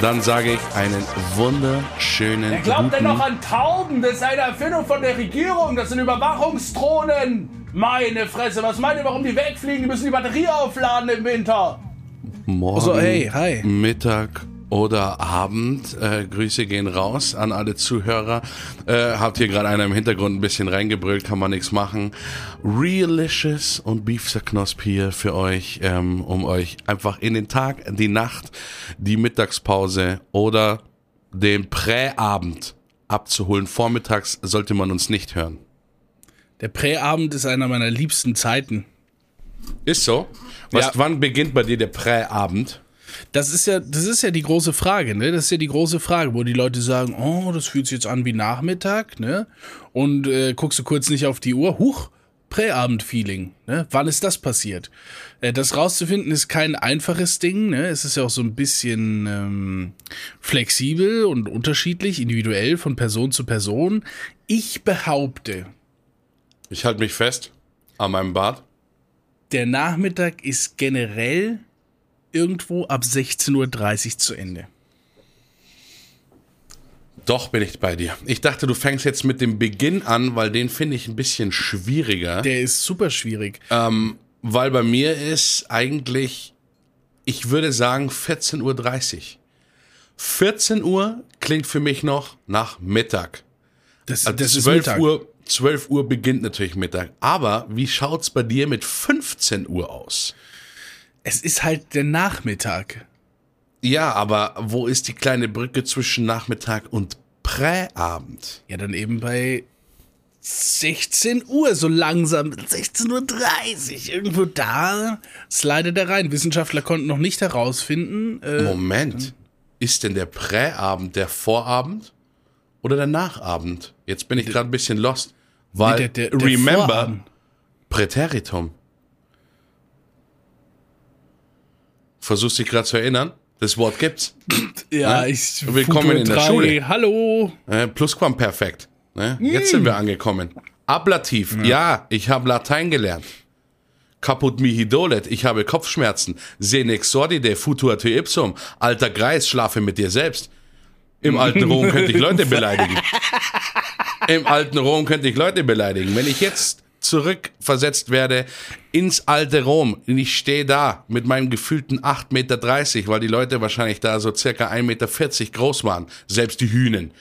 dann sage ich einen wunderschönen Wer glaubt denn noch an Tauben? Das ist eine Erfindung von der Regierung. Das sind Überwachungsdrohnen. Meine Fresse, was meint ihr, warum die wegfliegen? Die müssen die Batterie aufladen im Winter. Morgen, Also, hey, hi. Mittag oder Abend. Äh, Grüße gehen raus an alle Zuhörer. Äh, habt hier gerade einer im Hintergrund ein bisschen reingebrüllt, kann man nichts machen. Realicious und Beefsterknosp hier für euch, ähm, um euch einfach in den Tag, die Nacht, die Mittagspause oder den Präabend abzuholen. Vormittags sollte man uns nicht hören. Der Präabend ist einer meiner liebsten Zeiten. Ist so? Was, Ja. Wann beginnt bei dir der Präabend? Das ist ja, das ist ja die große Frage, ne? Das ist ja die große Frage, wo die Leute sagen, oh, das fühlt sich jetzt an wie Nachmittag, ne? Und äh, guckst du kurz nicht auf die Uhr, huch, Präabend-Feeling, ne? Wann ist das passiert? Äh, das rauszufinden ist kein einfaches Ding, ne? Es ist ja auch so ein bisschen ähm, flexibel und unterschiedlich, individuell von Person zu Person. Ich behaupte, Ich halte mich fest an meinem Bart. der Nachmittag ist generell irgendwo ab 16.30 Uhr zu Ende. Doch bin ich bei dir. Ich dachte, du fängst jetzt mit dem Beginn an, weil den finde ich ein bisschen schwieriger. Der ist super schwierig. Ähm, weil bei mir ist eigentlich, ich würde sagen 14.30 Uhr. 14 Uhr klingt für mich noch nach Mittag. Das, Also das ist 12 Mittag. Uhr, 12 Uhr beginnt natürlich Mittag. Aber wie schaut's bei dir mit 15 Uhr aus? Es ist halt der Nachmittag. Ja, aber wo ist die kleine Brücke zwischen Nachmittag und Präabend? Ja, dann eben bei 16 Uhr, so langsam. 16.30 Uhr. Irgendwo da slidet er rein. Wissenschaftler konnten noch nicht herausfinden. Äh, Moment, ist denn der Präabend der Vorabend oder der Nachabend? Jetzt bin ich gerade ein bisschen lost. Weil, der- der- der remember, Vorabend. Präteritum. Versuchst dich gerade zu erinnern? Das Wort gibt's. ja, ne? ich. Willkommen in der. Schule. Hallo. Äh, Plusquamperfekt. Ne? Jetzt sind wir angekommen. Ablativ. Ja, ich habe Latein gelernt. Caput mihi dolet, ich habe Kopfschmerzen. Senex sordide, futur te ipsum. Alter Greis, schlafe mit dir selbst. Im alten Rom könnte ich Leute beleidigen. Im alten Rom könnte ich Leute beleidigen. Wenn ich jetzt zurückversetzt werde ins alte Rom und ich stehe da mit meinem gefühlten 8,30 Meter, weil die Leute wahrscheinlich da so circa 1,40 Meter groß waren, selbst die Hühnen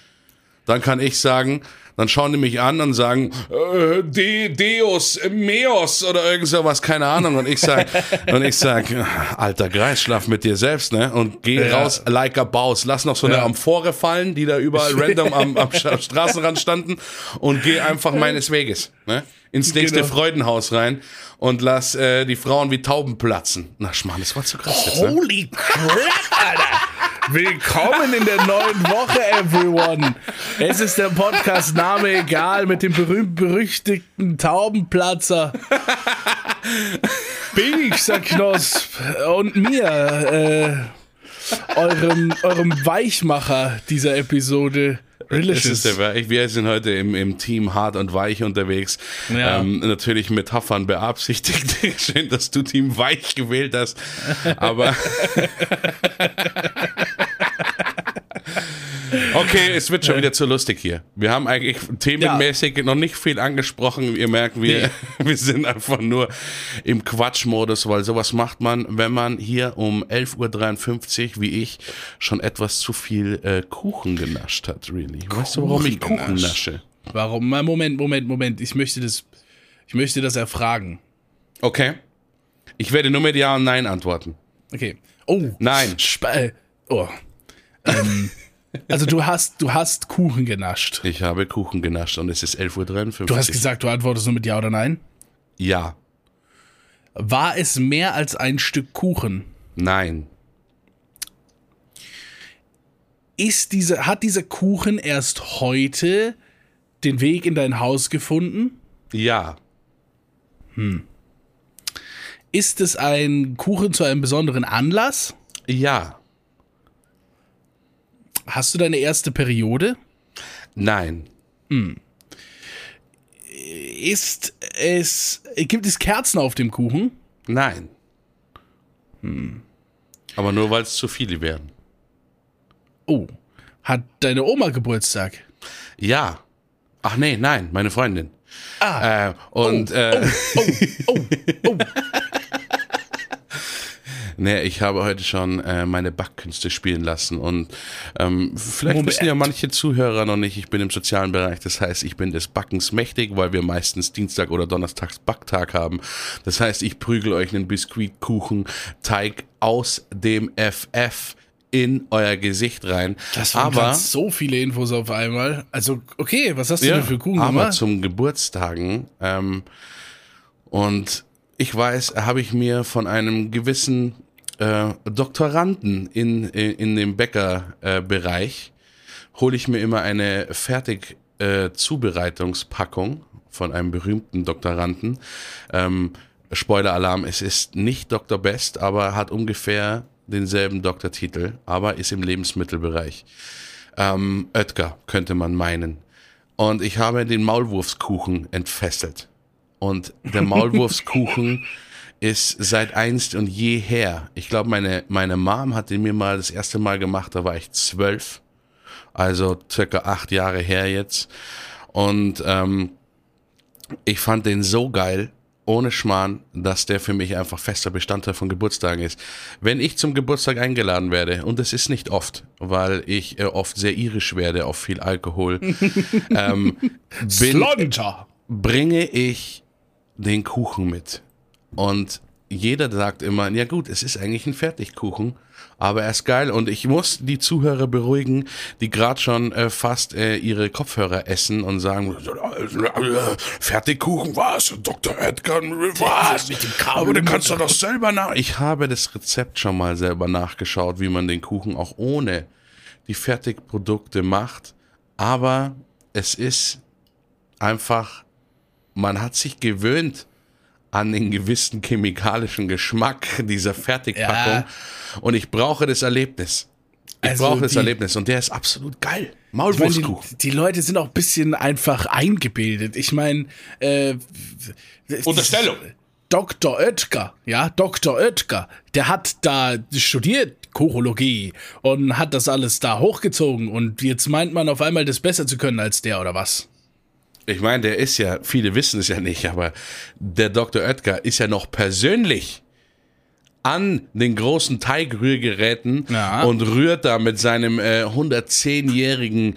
dann kann ich sagen, dann schauen die mich an und sagen, äh, De, Deus, Meos oder irgend sowas, keine Ahnung. Und ich sag, und ich sag, alter Greis, schlaf mit dir selbst, ne? Und geh Ja. raus like a Baus. Lass noch so eine Ja. Amphore fallen, die da überall random am, am Stra- Straßenrand standen und geh einfach meines Weges, ne? Ins nächste Genau. Freudenhaus rein und lass äh, die Frauen wie Tauben platzen. Na, Schmarrn, das war zu krass jetzt, ne? Holy crap, Alter. Willkommen in der neuen Woche, everyone. Es ist der Podcast Name egal mit dem berühmt-berüchtigten Taubenplatzer. Knosp und mir, äh, eurem, eurem Weichmacher dieser Episode. Ver- Wir sind heute im, im Team hart und weich unterwegs. Ja. Ähm, natürlich Metaphern beabsichtigt. Schön, dass du Team weich gewählt hast. Aber. Okay, es wird schon wieder zu lustig hier. Wir haben eigentlich themenmäßig noch nicht viel angesprochen. Ihr merkt, wir, wir sind einfach nur im Quatschmodus, weil sowas macht man, wenn man hier um 11.53 Uhr, wie ich, schon etwas zu viel äh, Kuchen genascht hat, really. Weißt du, warum ich Kuchen Kuchen genascht? nasche? Warum? Moment, Moment, Moment. Ich möchte das, ich möchte das erfragen. Okay. Ich werde nur mit Ja und Nein antworten. Okay. Oh. Nein. Sp äh, oh. Ähm, also du hast, du hast Kuchen genascht. Ich habe Kuchen genascht und es ist 11.53 Uhr. Du hast gesagt, du antwortest nur mit Ja oder Nein. Ja. War es mehr als ein Stück Kuchen? Nein. Ist diese, hat dieser Kuchen erst heute den Weg in dein Haus gefunden? Ja. Ist es ein Kuchen zu einem besonderen Anlass? Ja. Hast du deine erste Periode? Nein. Ist es, gibt es Kerzen auf dem Kuchen? Nein. Aber nur weil es zu viele werden. Oh, hat deine Oma Geburtstag? Ja. Ach nee, nein, meine Freundin. Ah. Äh, und oh, äh, oh, oh, oh. nee, ich habe heute schon äh, meine Backkünste spielen lassen und ähm, vielleicht Moment. wissen ja manche Zuhörer noch nicht, ich bin im sozialen Bereich, das heißt, ich bin des Backens mächtig, weil wir meistens Dienstag oder Donnerstags Backtag haben. Das heißt, ich prügel euch einen Biskuitkuchen Teig aus dem FF in euer Gesicht rein. Das waren aber so viele Infos auf einmal. Also, okay, was hast du ja, denn für Kuchen aber gemacht? zum Geburtstagen ähm, und ich weiß, habe ich mir von einem gewissen äh, Doktoranden in, in, in dem Bäckerbereich äh, hole ich mir immer eine fertig äh, Zubereitungspackung von einem berühmten Doktoranden. Ähm, Spoiler-Alarm, es ist nicht Dr. Best, aber hat ungefähr denselben Doktortitel, aber ist im Lebensmittelbereich. Ähm, Oetker könnte man meinen. Und ich habe den Maulwurfskuchen entfesselt. Und der Maulwurfskuchen ist seit einst und jeher. Ich glaube, meine, meine Mom hat den mir mal das erste Mal gemacht, da war ich zwölf. Also circa acht Jahre her jetzt. Und ähm, ich fand den so geil, ohne Schmarrn, dass der für mich einfach fester Bestandteil von Geburtstagen ist. Wenn ich zum Geburtstag eingeladen werde, und das ist nicht oft, weil ich äh, oft sehr irisch werde auf viel Alkohol, ähm, bin, bringe ich den Kuchen mit. Und jeder sagt immer, ja gut, es ist eigentlich ein Fertigkuchen, aber er ist geil. Und ich muss die Zuhörer beruhigen, die gerade schon äh, fast äh, ihre Kopfhörer essen und sagen, Fertigkuchen, was? Dr. Edgar, was? aber du kannst doch das selber nach. Ich habe das Rezept schon mal selber nachgeschaut, wie man den Kuchen auch ohne die Fertigprodukte macht. Aber es ist einfach, man hat sich gewöhnt an den gewissen chemikalischen Geschmack dieser Fertigpackung. Ja. Und ich brauche das Erlebnis. Ich Also brauche das die- Erlebnis. Und der ist absolut geil. Ich Maulwurfskuchen. die, die Leute sind auch ein bisschen einfach eingebildet. Ich meine, äh, Unterstellung. Dr. Oetker, ja, Dr. Oetker, der hat da studiert Kochologie und hat das alles da hochgezogen und jetzt meint man auf einmal das besser zu können als der oder was? Ich meine, der ist ja, viele wissen es ja nicht, aber der Dr. Oetker ist ja noch persönlich an den großen Teigrührgeräten Ja. und rührt da mit seinem äh, 110-jährigen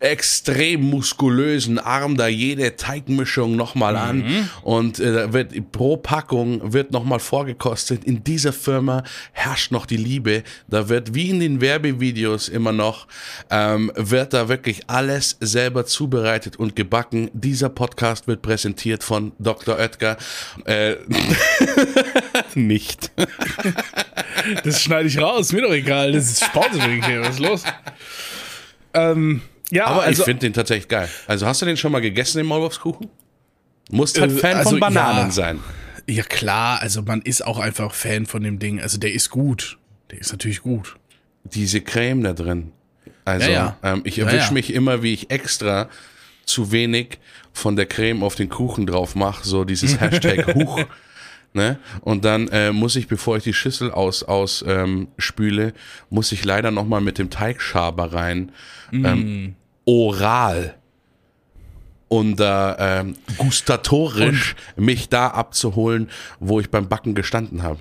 extrem muskulösen Arm da jede Teigmischung nochmal an und äh, da wird pro Packung wird nochmal vorgekostet. In dieser Firma herrscht noch die Liebe. Da wird wie in den Werbevideos immer noch ähm, wird da wirklich alles selber zubereitet und gebacken. Dieser Podcast wird präsentiert von Dr. Oetker. Äh, nicht. Das schneide ich raus, mir doch egal, das ist Sponsoring hier, was ist los? Ähm, ja, Aber also, ich finde den tatsächlich geil. Also hast du den schon mal gegessen, den Maulwurfskuchen? Musst halt Äh, Fan also, von Bananen ja. sein. ja klar, also man ist auch einfach Fan von dem Ding, also der ist gut, der ist natürlich gut. Diese Creme da drin. Also Ja, ja. Ähm, ich erwische mich immer, wie ich extra zu wenig von der Creme auf den Kuchen drauf mache, so dieses Hashtag Huch. Ne? Und dann äh, muss ich, bevor ich die Schüssel aus, aus ähm, spüle, muss ich leider nochmal mit dem Teigschaber rein. Mm. Ähm, oral. Und ähm, gustatorisch mich da abzuholen, wo ich beim Backen gestanden habe.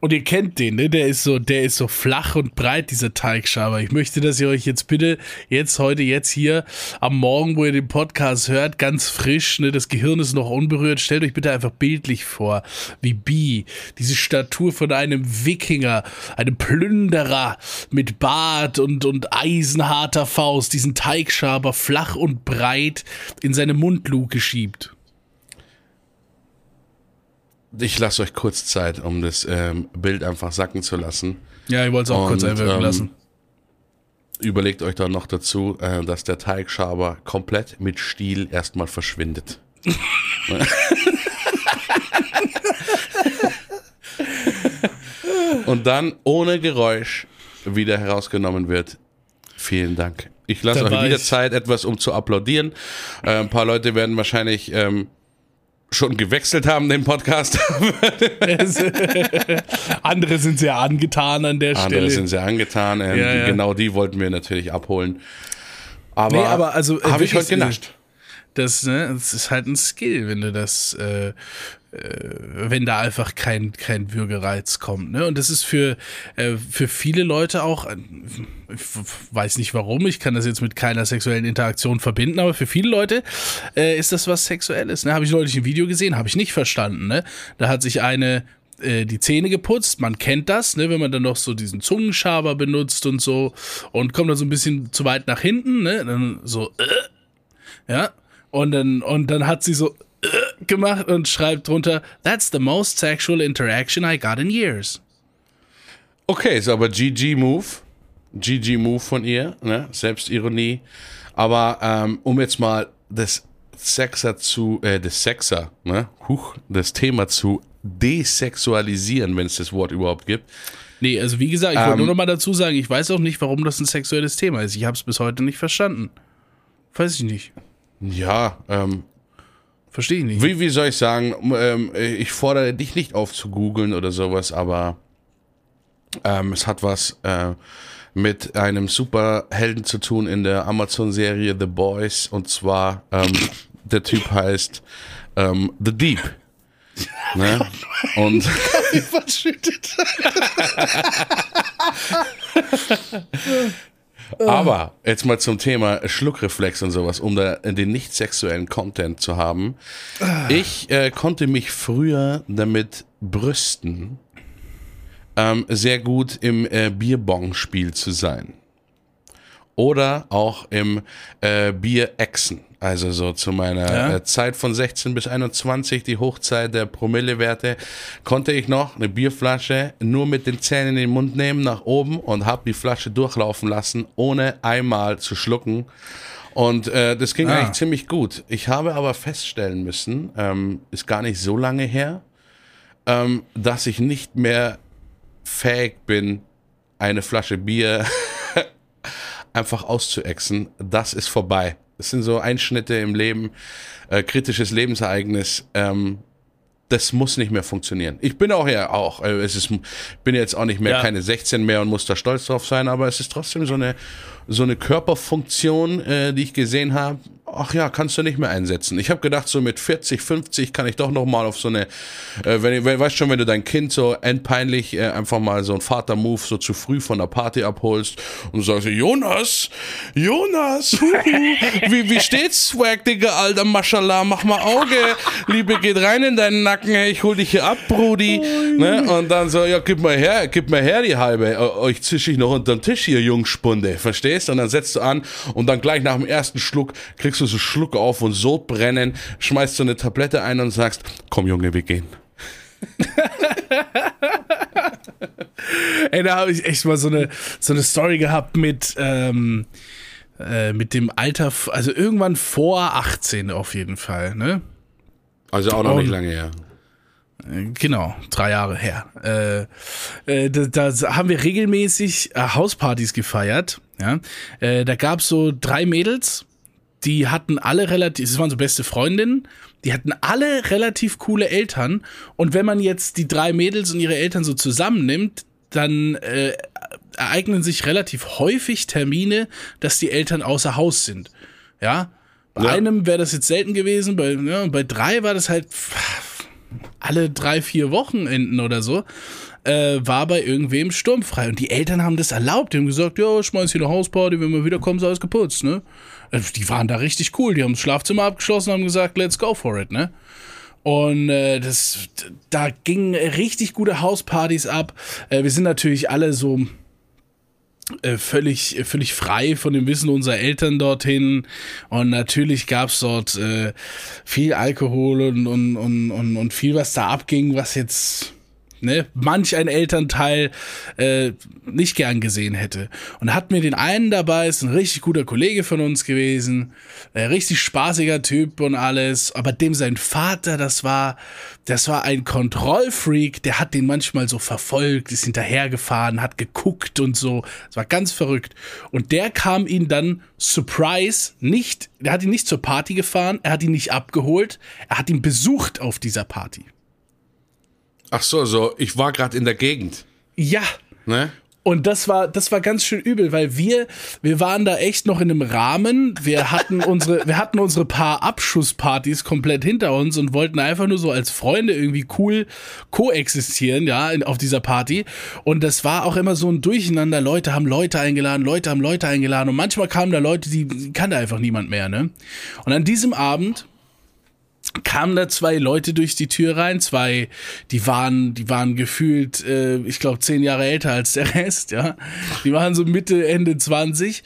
Und ihr kennt den, ne? Der ist so, der ist so flach und breit, dieser Teigschaber. Ich möchte, dass ihr euch jetzt bitte, jetzt, heute, jetzt hier, am Morgen, wo ihr den Podcast hört, ganz frisch, ne? Das Gehirn ist noch unberührt. Stellt euch bitte einfach bildlich vor, wie Bi, diese Statur von einem Wikinger, einem Plünderer mit Bart und, und eisenharter Faust, diesen Teigschaber flach und breit in seine Mundluke schiebt. Ich lasse euch kurz Zeit, um das ähm, Bild einfach sacken zu lassen. Ja, ich wollte es auch kurz Und, einwirken ähm, lassen. Überlegt euch dann noch dazu, äh, dass der Teigschaber komplett mit Stiel erstmal verschwindet. Und dann ohne Geräusch wieder herausgenommen wird. Vielen Dank. Ich lasse euch wieder Zeit, etwas um zu applaudieren. Äh, ein paar Leute werden wahrscheinlich ähm, schon gewechselt haben, den Podcast. Andere sind sehr angetan an der Andere Stelle. sind sehr angetan. Ähm, Ja, die, ja. Genau die wollten wir natürlich abholen. Aber, Nee, aber also, äh, habe ich heute genascht. Das, ne, das ist halt ein Skill, wenn du das, äh, äh, wenn da einfach kein, kein Würgereiz kommt. Ne? Und das ist für, äh, für viele Leute auch, äh, ich weiß nicht warum, ich kann das jetzt mit keiner sexuellen Interaktion verbinden, aber für viele Leute äh, ist das was Sexuelles. Ne? Habe ich neulich ein Video gesehen, habe ich nicht verstanden. Ne? Da hat sich eine äh, die Zähne geputzt, man kennt das, ne, wenn man dann noch so diesen Zungenschaber benutzt und so und kommt dann so ein bisschen zu weit nach hinten, ne, dann so, äh, ja, und dann, und dann hat sie so äh, gemacht und schreibt drunter, that's the most sexual interaction I got in years. Okay, ist aber GG Move. GG Move von ihr, ne? Selbstironie. Aber ähm, um jetzt mal das Sexer zu, äh, das Sexer, ne? Huch, das Thema zu desexualisieren, wenn es das Wort überhaupt gibt. Nee, also wie gesagt, ich wollte Ähm, nur noch mal dazu sagen, ich weiß auch nicht, warum das ein sexuelles Thema ist. Ich habe es bis heute nicht verstanden. Weiß ich nicht. Ja, ähm, Verstehe ich nicht. wie, wie soll ich sagen, ähm, ich fordere dich nicht auf zu googeln oder sowas, aber ähm, es hat was äh, mit einem Superhelden zu tun in der Amazon-Serie The Boys und zwar ähm, der Typ heißt ähm, The Deep. Ne? Und. Aber jetzt mal zum Thema Schluckreflex und sowas, um da den nicht sexuellen Content zu haben. Ich äh, konnte mich früher damit brüsten, ähm, sehr gut im äh, Bierbong-Spiel zu sein. Oder auch im äh, Bierechsen. Also so zu meiner Ja. äh, Zeit von 16 bis 21, die Hochzeit der Promillewerte, konnte ich noch eine Bierflasche nur mit den Zähnen in den Mund nehmen, nach oben und habe die Flasche durchlaufen lassen, ohne einmal zu schlucken. Und äh, das ging Ah. eigentlich ziemlich gut. Ich habe aber feststellen müssen, ähm, ist gar nicht so lange her, ähm, dass ich nicht mehr fähig bin, eine Flasche Bier einfach auszuexen. Das ist vorbei. Das sind so Einschnitte im Leben, äh, kritisches Lebensereignis. Ähm, das muss nicht mehr funktionieren. Ich bin auch ja auch, äh, es ist, bin jetzt auch nicht mehr Ja. keine 16 mehr und muss da stolz drauf sein, aber es ist trotzdem so eine so eine Körperfunktion, äh, die ich gesehen habe. Ach ja, kannst du nicht mehr einsetzen. Ich habe gedacht, so mit 40, 50 kann ich doch noch mal auf so eine, äh, wenn, wenn, weißt schon, wenn du dein Kind so endpeinlich äh, einfach mal so ein Vater-Move so zu früh von der Party abholst und sagst, Jonas, Jonas, huhu, wie, wie steht's, Swag, Digga, Alter, Maschallah, mach mal Auge, Liebe geht rein in deinen Nacken, hey, ich hol dich hier ab, Brudi, ne? und dann so, ja, gib mal her, gib mal her die halbe, äh, euch zisch ich noch unterm Tisch hier, Jungspunde, verstehst? Und dann setzt du an und dann gleich nach dem ersten Schluck kriegst du so Schluck auf und so brennen, schmeißt so eine Tablette ein und sagst, komm Junge, wir gehen. Ey, da habe ich echt mal so eine, so eine Story gehabt mit, ähm, äh, mit dem Alter, also irgendwann vor 18 auf jeden Fall, ne? Also auch noch Und- nicht lange her. Genau, drei Jahre her. Äh, äh, da, da haben wir regelmäßig äh, Hauspartys gefeiert. Ja? Äh, da gab es so drei Mädels, die hatten alle relativ, das waren so beste Freundinnen, die hatten alle relativ coole Eltern. Und wenn man jetzt die drei Mädels und ihre Eltern so zusammennimmt, dann äh, ereignen sich relativ häufig Termine, dass die Eltern außer Haus sind. Ja. Bei Ja. einem wäre das jetzt selten gewesen, bei, ja, bei drei war das halt alle drei, vier Wochenenden oder so, äh, war bei irgendwem sturmfrei. Und die Eltern haben das erlaubt. Die haben gesagt, ja, schmeiß hier eine Hausparty, wenn wir wiederkommen, ist alles geputzt, ne? Äh, Die waren da richtig cool. Die haben das Schlafzimmer abgeschlossen haben gesagt, let's go for it, ne? Und äh, das, da gingen richtig gute Hauspartys ab. Äh, wir sind natürlich alle so äh, völlig, völlig frei von dem Wissen unserer Eltern dorthin. Und natürlich gab's dort äh, viel Alkohol und, und, und, und, und viel, was da abging, was jetzt ne, manch ein Elternteil äh, nicht gern gesehen hätte. Und hat mir den einen dabei, ist ein richtig guter Kollege von uns gewesen, äh, richtig spaßiger Typ und alles, aber dem sein Vater, das war, das war ein Kontrollfreak, der hat den manchmal so verfolgt, ist hinterhergefahren, hat geguckt und so. Das war ganz verrückt. Und der kam ihn dann Surprise nicht, der hat ihn nicht zur Party gefahren, er hat ihn nicht abgeholt, er hat ihn besucht auf dieser Party. Ach so, so, ich war gerade in der Gegend. Ja. Ne? Und das war, das war ganz schön übel, weil wir, wir waren da echt noch in einem Rahmen. Wir hatten unsere, wir hatten unsere paar Abschusspartys komplett hinter uns und wollten einfach nur so als Freunde irgendwie cool koexistieren, ja, in, auf dieser Party. Und das war auch immer so ein Durcheinander. Leute haben Leute eingeladen, Leute haben Leute eingeladen und manchmal kamen da Leute, die, die kannte einfach niemand mehr, ne? Und an diesem Abend kamen da zwei Leute durch die Tür rein, zwei, die waren, die waren gefühlt, äh, ich glaube, zehn Jahre älter als der Rest, ja. Die waren so Mitte, Ende 20.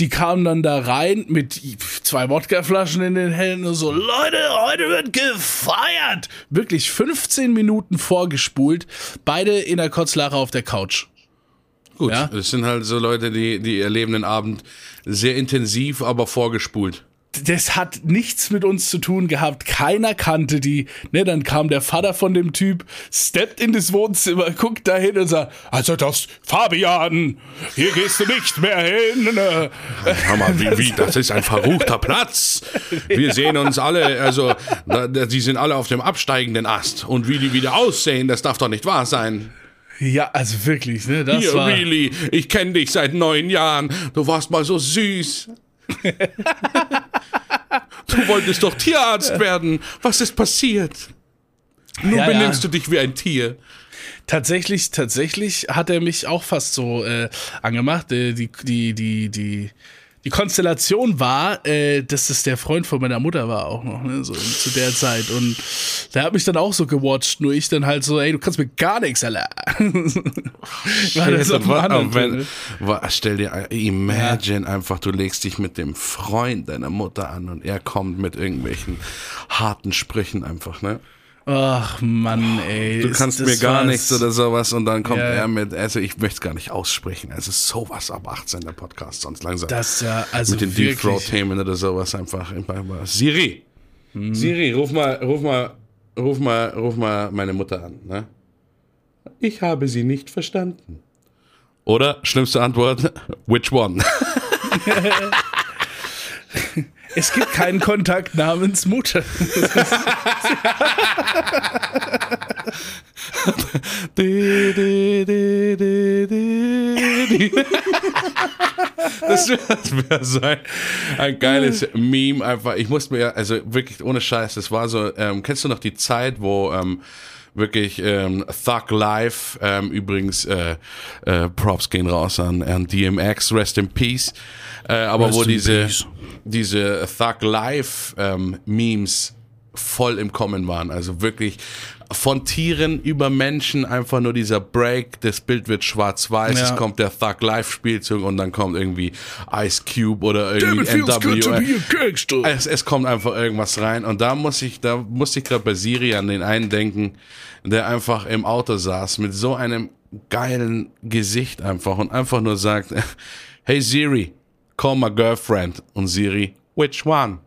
Die kamen dann da rein mit zwei Wodkaflaschen in den Händen und so, Leute, heute wird gefeiert! Wirklich 15 Minuten vorgespult, beide in der Kotzlache auf der Couch. Gut, Ja? das sind halt so Leute, die, die erleben den Abend sehr intensiv, aber vorgespult. Das hat nichts mit uns zu tun gehabt. Keiner kannte die. Ne, dann kam der Vater von dem Typ, steppt in das Wohnzimmer, guckt da hin und sagt, also das, Fabian, hier gehst du nicht mehr hin. Mal, wie, wie, das ist ein verruchter Platz. Wir sehen uns alle, also, die sind alle auf dem absteigenden Ast. Und wie die wieder aussehen, das darf doch nicht wahr sein. Ja, also wirklich, ne, das Hier, war... really, ich kenne dich seit neun Jahren. Du warst mal so süß. Du wolltest doch Tierarzt werden. Was ist passiert? Nun Ja, benimmst ja. du dich wie ein Tier. Tatsächlich, tatsächlich hat er mich auch fast so äh, angemacht. Äh, die, die, die, die, die Konstellation war, äh, dass es der Freund von meiner Mutter war auch noch, ne, so zu der Zeit. Und der hat mich dann auch so gewatcht, nur ich dann halt so, ey, du kannst mir gar nichts, Alter. War das auf dem Wa- anderen aber wenn, Tunnel. wa- stell dir, ein- imagine einfach, du legst dich mit dem Freund deiner Mutter an und er kommt mit irgendwelchen harten Sprüchen einfach, ne? Ach Mann, ey. Du kannst mir gar war's. nichts oder sowas und dann kommt Ja. er mit, also ich möchte es gar nicht aussprechen, es ist sowas ab 18 der Podcast, sonst langsam. Das ja, also mit den Deep wirklich. Throat Themen oder sowas einfach. Siri, Hm. Siri, ruf mal, ruf mal, ruf mal, ruf mal meine Mutter an. Ne? Ich habe sie nicht verstanden. Oder schlimmste Antwort, which one? Es gibt keinen Kontakt namens Mutter. Das wäre wär so ein, ein geiles Meme einfach. Ich musste mir, also wirklich ohne Scheiß, das war so, ähm, kennst du noch die Zeit, wo ähm, wirklich ähm, Thug Life, ähm, übrigens äh, äh, Props gehen raus an, an DMX, Rest in Peace, äh, aber Rest wo diese, peace. Diese Thug Life ähm, Memes voll im Kommen waren. Also wirklich von Tieren über Menschen einfach nur dieser Break, das Bild wird schwarz-weiß, Ja. es kommt der Thug Life Spielzug und dann kommt irgendwie Ice Cube oder irgendwie gangster. Es, es kommt einfach irgendwas rein und da muss ich, da musste ich gerade bei Siri an den einen denken, der einfach im Auto saß mit so einem geilen Gesicht einfach und einfach nur sagt, hey Siri, call my girlfriend und Siri, which one?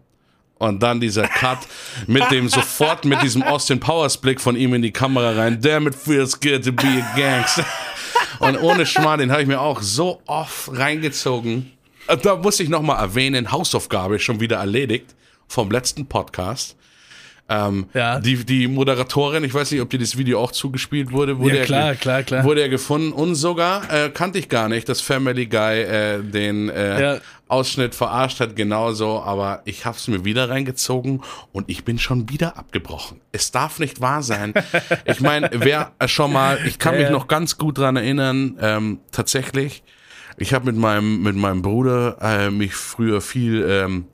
Und dann dieser Cut mit dem sofort mit diesem Austin Powers Blick von ihm in die Kamera rein. Damn it feels good to be a gangster. Und ohne Schmarrn, den habe ich mir auch so oft reingezogen. Äh, Da muss ich nochmal erwähnen, Hausaufgabe schon wieder erledigt vom letzten Podcast. Ähm, Ja. die, die Moderatorin, ich weiß nicht, ob dir das Video auch zugespielt wurde, wurde Ja, er klar, ge- klar, klar. Wurde er gefunden und sogar äh, kannte ich gar nicht, dass Family Guy äh, den äh, Ja. Ausschnitt verarscht hat, genauso, aber ich habe es mir wieder reingezogen und ich bin schon wieder abgebrochen. Es darf nicht wahr sein. Ich meine, wer schon mal, ich kann Ja, mich noch ganz gut dran erinnern, ähm, tatsächlich, ich habe mit meinem, mit meinem Bruder äh, mich früher viel, ähm,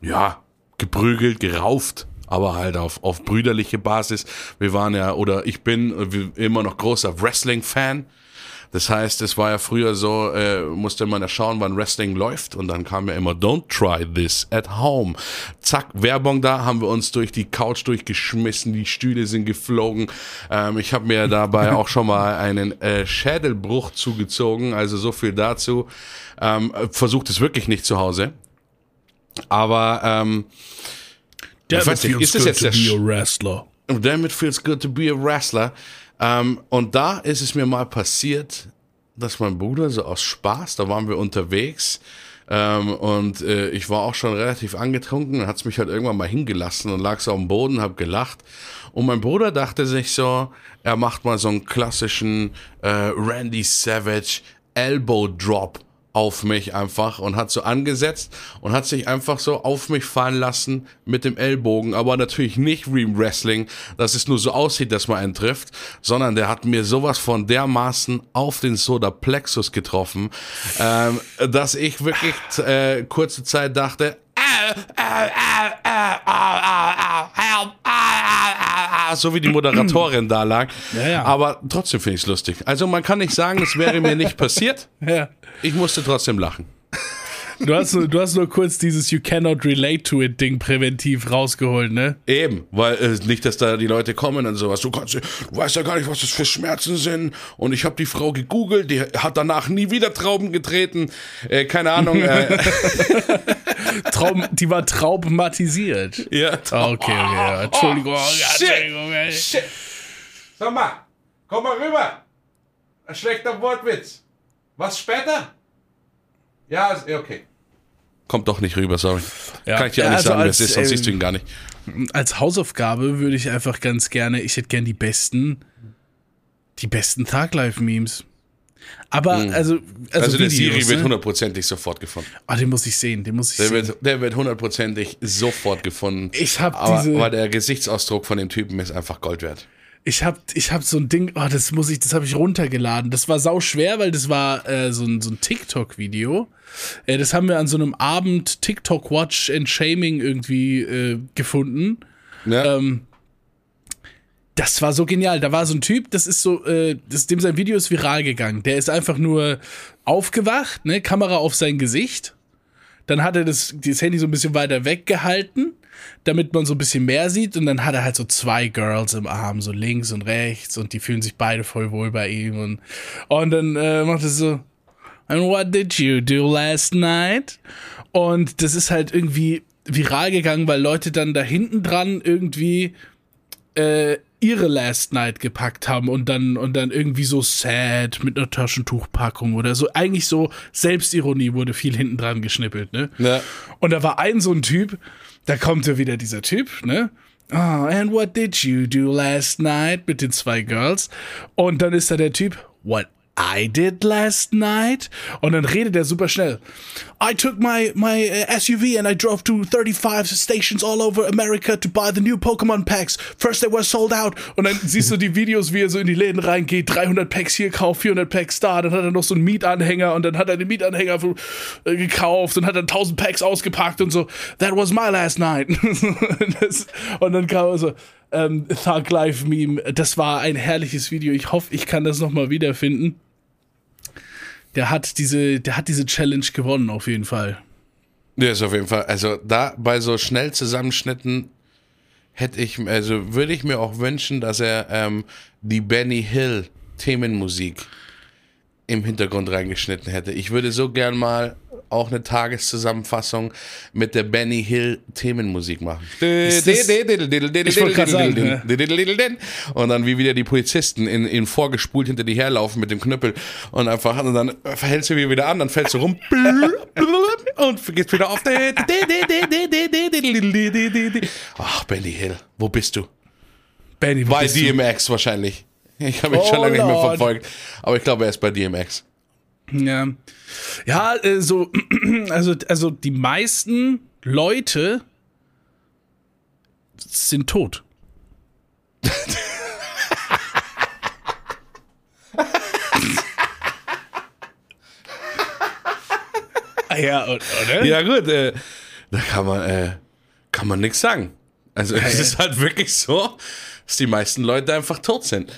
ja, geprügelt, gerauft, aber halt auf, auf brüderliche Basis. Wir waren ja, oder ich bin äh, immer noch großer Wrestling-Fan. Das heißt, es war ja früher so, äh, musste man ja schauen, wann Wrestling läuft und dann kam ja immer Don't try this at home. Zack, Werbung da, haben wir uns durch die Couch durchgeschmissen, die Stühle sind geflogen. Ähm, ich habe mir dabei auch schon mal einen äh, Schädelbruch zugezogen, also so viel dazu. Ähm, versucht es wirklich nicht zu Hause. Aber ähm, Damn, ich weiß nicht, ist das jetzt der Sch- wrestler. Damn it feels good to be a wrestler. Ähm, und da ist es mir mal passiert, dass mein Bruder so aus Spaß, da waren wir unterwegs ähm, und äh, ich war auch schon relativ angetrunken, hat es mich halt irgendwann mal hingelassen und lag so am Boden, hab gelacht. Und mein Bruder dachte sich so, er macht mal so einen klassischen äh, Randy Savage Elbow Drop auf mich einfach und hat so angesetzt und hat sich einfach so auf mich fallen lassen mit dem Ellbogen, aber natürlich nicht im Wrestling, dass es nur so aussieht, dass man einen trifft, sondern der hat mir sowas von dermaßen auf den Soda Plexus getroffen, ähm, dass ich wirklich äh, kurze Zeit dachte, so wie die Moderatorin da lag. Ja, ja. Aber trotzdem finde ich es lustig. Also man kann nicht sagen, es wäre mir nicht passiert. Ja. Ich musste trotzdem lachen. Du hast, nur- du hast nur kurz dieses You cannot relate to it Ding präventiv rausgeholt, ne? Eben, weil äh, nicht, dass da die Leute kommen und sowas. Du, kannst, du weißt ja gar nicht, was das für Schmerzen sind. Und ich habe die Frau gegoogelt, die hat danach nie wieder Trauben getreten. Äh, keine Ahnung. Äh, Traum, die war traumatisiert. ja, Ah, okay, okay, ja. Entschuldigung. ja, shit. Entschuldigung, ey. Shit. Sag mal, komm mal rüber. Ein schlechter Wortwitz. Was später? Ja, okay. Kommt doch nicht rüber, sorry. Ja. Kann ich dir auch nicht also sagen, wer es ist, sonst ähm, siehst du ihn gar nicht. Als Hausaufgabe würde ich einfach ganz gerne, ich hätte gern die besten, die besten Tag-Live-Memes. Aber, also, also. Also, der Videos, Siri wird ne? hundertprozentig sofort gefunden. Ah, den muss ich sehen, den muss ich Der sehen. wird, der wird hundertprozentig sofort gefunden. Ich hab aber, diese- aber der Gesichtsausdruck von dem Typen ist einfach Gold wert. Ich hab, ich hab so ein Ding, oh, das muss ich, das habe ich runtergeladen. Das war sau schwer, weil das war äh, so ein, so ein TikTok-Video. Äh, das haben wir an so einem Abend TikTok Watch and Shaming irgendwie äh, gefunden. Ja? Ähm, das war so genial. Da war so ein Typ, das ist so, äh, das, dem sein Video ist viral gegangen. Der ist einfach nur aufgewacht, ne, Kamera auf sein Gesicht. Dann hat er das, das Handy so ein bisschen weiter weggehalten, damit man so ein bisschen mehr sieht. Und dann hat er halt so zwei Girls im Arm, so links und rechts. Und die fühlen sich beide voll wohl bei ihm. Und, und dann äh, macht er so, And what did you do last night? Und das ist halt irgendwie viral gegangen, weil Leute dann da hinten dran irgendwie äh, ihre Last Night gepackt haben und dann und dann irgendwie so sad mit einer Taschentuchpackung oder so. Eigentlich so Selbstironie wurde viel hinten dran geschnippelt, ne? Ja. Und da war ein so ein Typ, da kommt ja wieder dieser Typ, ne? Oh, and what did you do last night? Mit den zwei Girls. Und dann ist da der Typ, what I did last night? Und dann redet er super schnell. I took my, my uh, SUV and I drove to 35 stations all over America to buy the new Pokemon Packs. First they were sold out. Und dann siehst du die Videos, wie er so in die Läden reingeht. 300 Packs hier kauft, 400 Packs da. Dann hat er noch so einen Mietanhänger und dann hat er den Mietanhänger äh, gekauft und hat dann 1000 Packs ausgepackt und so. That was my last night. und dann kam er so, ähm, Thug Life Meme. Das war ein herrliches Video. Ich hoffe, ich kann das nochmal wiederfinden. Der hat diese, der hat diese Challenge gewonnen, auf jeden Fall. Der ist auf jeden Fall, also da bei so schnell Zusammenschnitten hätte ich, also würde ich mir auch wünschen, dass er ähm, die Benny Hill Themenmusik im Hintergrund reingeschnitten hätte. Ich würde so gern mal auch eine Tageszusammenfassung mit der Benny Hill Themenmusik machen. Und dann wie wieder die Polizisten in, in vorgespult hinter dir herlaufen mit dem Knüppel und einfach und dann verhältst du wieder wieder an, dann fällst du rum und geht's wieder auf. Ach, Benny Hill, wo bist du? Benny, wo Bei bist du? DMX wahrscheinlich. Ich habe ihn Oh schon lange nicht mehr Lord. verfolgt. Aber ich glaube, er ist bei DMX. Ja, ja äh, so, also, also die meisten Leute sind tot. Ja, oder? Ja, gut, äh, da kann man, äh, kann man nichts sagen. Also es ist halt wirklich so, dass die meisten Leute einfach tot sind.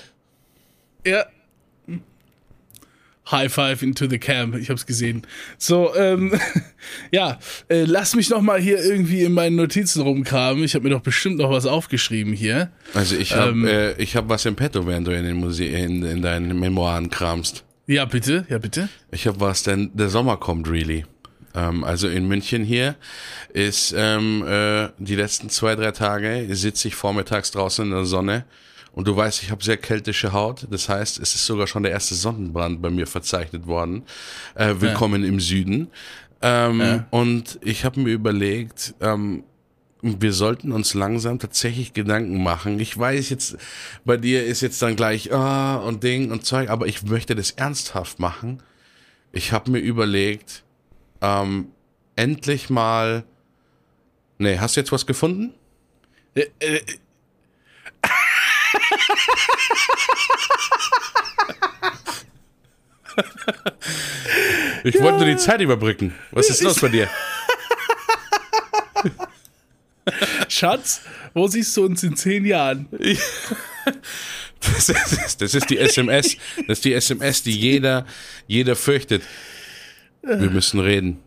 Ja. High Five into the Camp. Ich hab's gesehen. So, ähm, ja, äh, lass mich noch mal hier irgendwie in meinen Notizen rumkramen. Ich habe mir doch bestimmt noch was aufgeschrieben hier. Also ich habe ähm, äh, ich hab was im Petto, während du in den Muse in, in deinen Memoiren kramst. Ja, bitte, ja, bitte. Ich habe was, denn der Sommer kommt really. Ähm, also in München hier ist ähm, äh, die letzten zwei, drei Tage sitze ich vormittags draußen in der Sonne und du weißt, ich habe sehr keltische Haut. Das heißt, es ist sogar schon der erste Sonnenbrand bei mir verzeichnet worden. Äh, willkommen ja. im Süden. Ähm, ja. Und ich habe mir überlegt, ähm, wir sollten uns langsam tatsächlich Gedanken machen. Ich weiß jetzt, bei dir ist jetzt dann gleich ah und Ding und Zeug, aber ich möchte das ernsthaft machen. Ich habe mir überlegt, ähm, endlich mal. Nee, hast du jetzt was gefunden? Ich wollte nur die Zeit überbrücken. Was ist los bei dir? Schatz, wo siehst du uns in zehn Jahren? Das ist, das ist die SMS. Das ist die SMS, die jeder, jeder fürchtet. Wir müssen reden.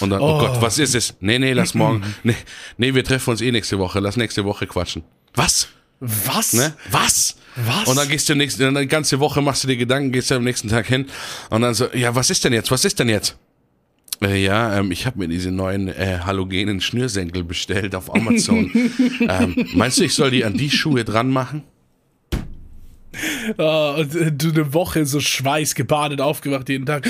Und dann, oh. oh Gott, was ist es? Nee, nee, lass morgen. Nee, nee, wir treffen uns eh nächste Woche. Lass nächste Woche quatschen. Was? Was? Ne? Was? Was? Und dann gehst du nächste, eine ganze Woche machst du dir Gedanken, gehst du am nächsten Tag hin und dann so, ja, was ist denn jetzt? Was ist denn jetzt? Äh, ja, ähm, ich habe mir diese neuen äh, halogenen Schnürsenkel bestellt auf Amazon. ähm, meinst du, ich soll die an die Schuhe dran machen? Oh, und äh, du eine Woche so schweißgebadet aufgewacht jeden Tag.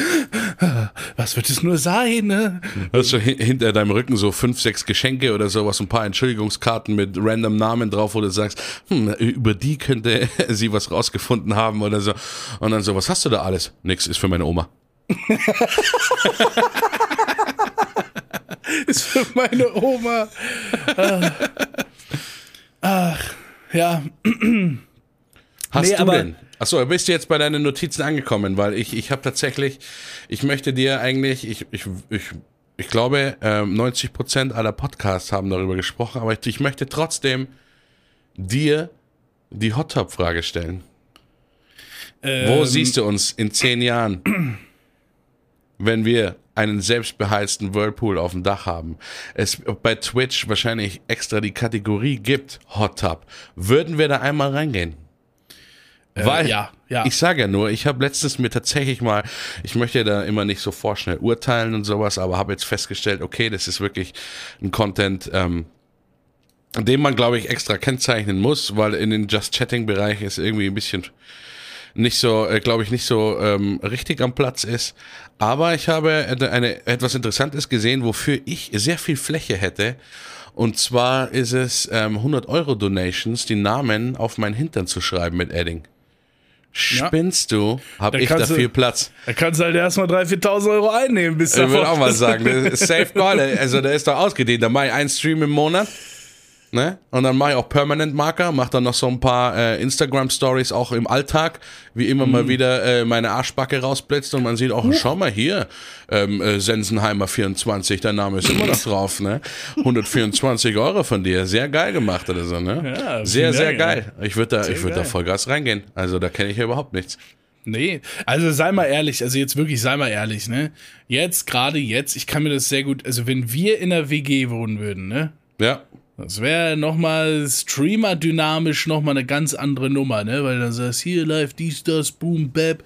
Was wird es nur sein, ne? Hast du hinter deinem Rücken so fünf, sechs Geschenke oder sowas, ein paar Entschuldigungskarten mit random Namen drauf, wo du sagst, hm, über die könnte sie was rausgefunden haben oder so. Und dann so, was hast du da alles? Nix, ist für meine Oma. ist für meine Oma. Ach, Ach ja. Hast nee, du denn? Achso, bist du jetzt bei deinen Notizen angekommen, weil ich, ich habe tatsächlich, ich möchte dir eigentlich, ich, ich, ich, ich glaube, ähm, 90 Prozent aller Podcasts haben darüber gesprochen, aber ich, ich möchte trotzdem dir die Hot Top Frage stellen. Ähm, Wo siehst du uns in zehn Jahren, wenn wir einen selbstbeheizten Whirlpool auf dem Dach haben, es bei Twitch wahrscheinlich extra die Kategorie gibt, Hot Tub, würden wir da einmal reingehen? Äh, Weil, ja, ja. ich sage ja nur, ich habe letztens mir tatsächlich mal, ich möchte da immer nicht so vorschnell urteilen und sowas, aber habe jetzt festgestellt, okay, das ist wirklich ein Content, ähm, den man, glaube ich, extra kennzeichnen muss, weil in den Just Chatting-Bereich ist irgendwie ein bisschen nicht so, äh, glaube ich, nicht so ähm, richtig am Platz ist. Aber ich habe eine, etwas Interessantes gesehen, wofür ich sehr viel Fläche hätte. Und zwar ist es ähm, 100 Euro Donations, die Namen auf meinen Hintern zu schreiben mit Edding. Spinnst du? Hab da ich da viel Platz. Da kannst du halt erstmal 3.000, 4.000 Euro einnehmen. Bis ich würde auch mal sagen, safe Call. Also der ist doch ausgedehnt. Da mache ich einen Stream im Monat. Ne? Und dann mache ich auch Permanent Marker, mache dann noch so ein paar äh, Instagram Stories auch im Alltag, wie immer mm. mal wieder äh, meine Arschbacke rausblitzt und man sieht auch, schau mal hier, ähm, äh, Sensenheimer 24, dein Name ist immer noch drauf, ne? 124 Euro von dir, sehr geil gemacht oder so, ne? Ja, sehr, sehr geil. Ich würde da, ich würde da Vollgas reingehen. Also da kenne ich ja überhaupt nichts. Nee, also sei mal ehrlich, also jetzt wirklich sei mal ehrlich, ne? Jetzt, gerade jetzt, ich kann mir das sehr gut, also wenn wir in der WG wohnen würden, ne? Ja. Das wäre nochmal streamerdynamisch nochmal eine ganz andere Nummer, ne? Weil dann sagst hier live, dies, das, boom, bap.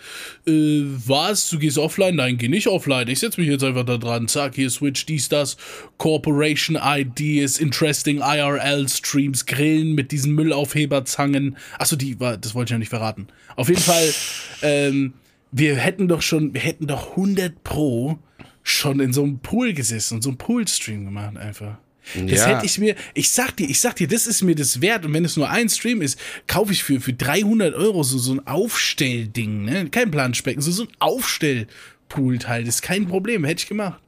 Äh, was? Du gehst offline? Nein, geh nicht offline. Ich setze mich jetzt einfach da dran. Zack, hier Switch, dies, das. Corporation Ideas, Interesting IRL Streams, Grillen mit diesen Müllaufheberzangen. Achso, die war, das wollte ich ja nicht verraten. Auf jeden Fall, ähm, wir hätten doch schon, wir hätten doch 100 Pro schon in so einem Pool gesessen und so einen Pool-Stream gemacht einfach. Das ja. hätte ich mir, ich sag dir, ich sag dir, das ist mir das wert. Und wenn es nur ein Stream ist, kaufe ich für, für 300 Euro so, so ein Aufstellding, ne? Kein Planschbecken, so, so ein Aufstellpool-Teil. Das ist kein Problem, hätte ich gemacht.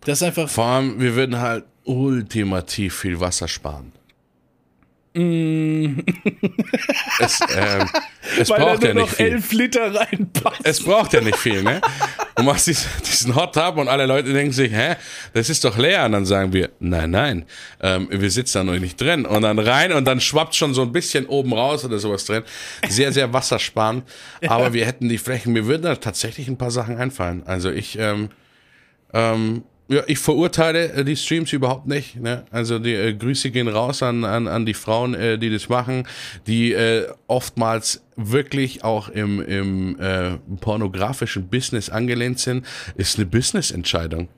Das ist einfach. Vor allem, wir würden halt ultimativ viel Wasser sparen. Mm. es, ähm, es Weil braucht ja nicht noch viel. elf Liter reinpasst. Es braucht ja nicht viel, ne? und machst diesen, diesen Hot Tub und alle Leute denken sich, hä, das ist doch leer. Und dann sagen wir, nein, nein, ähm, wir sitzen da noch nicht drin. Und dann rein und dann schwappt schon so ein bisschen oben raus oder sowas drin. Sehr, sehr wassersparend. Aber wir hätten die Flächen, mir würden da tatsächlich ein paar Sachen einfallen. Also ich, ähm, ähm, ja, ich verurteile äh, die Streams überhaupt nicht. Ne? Also die äh, Grüße gehen raus an, an, an die Frauen, äh, die das machen, die äh, oftmals wirklich auch im, im äh, pornografischen Business angelehnt sind, ist eine Business-Entscheidung.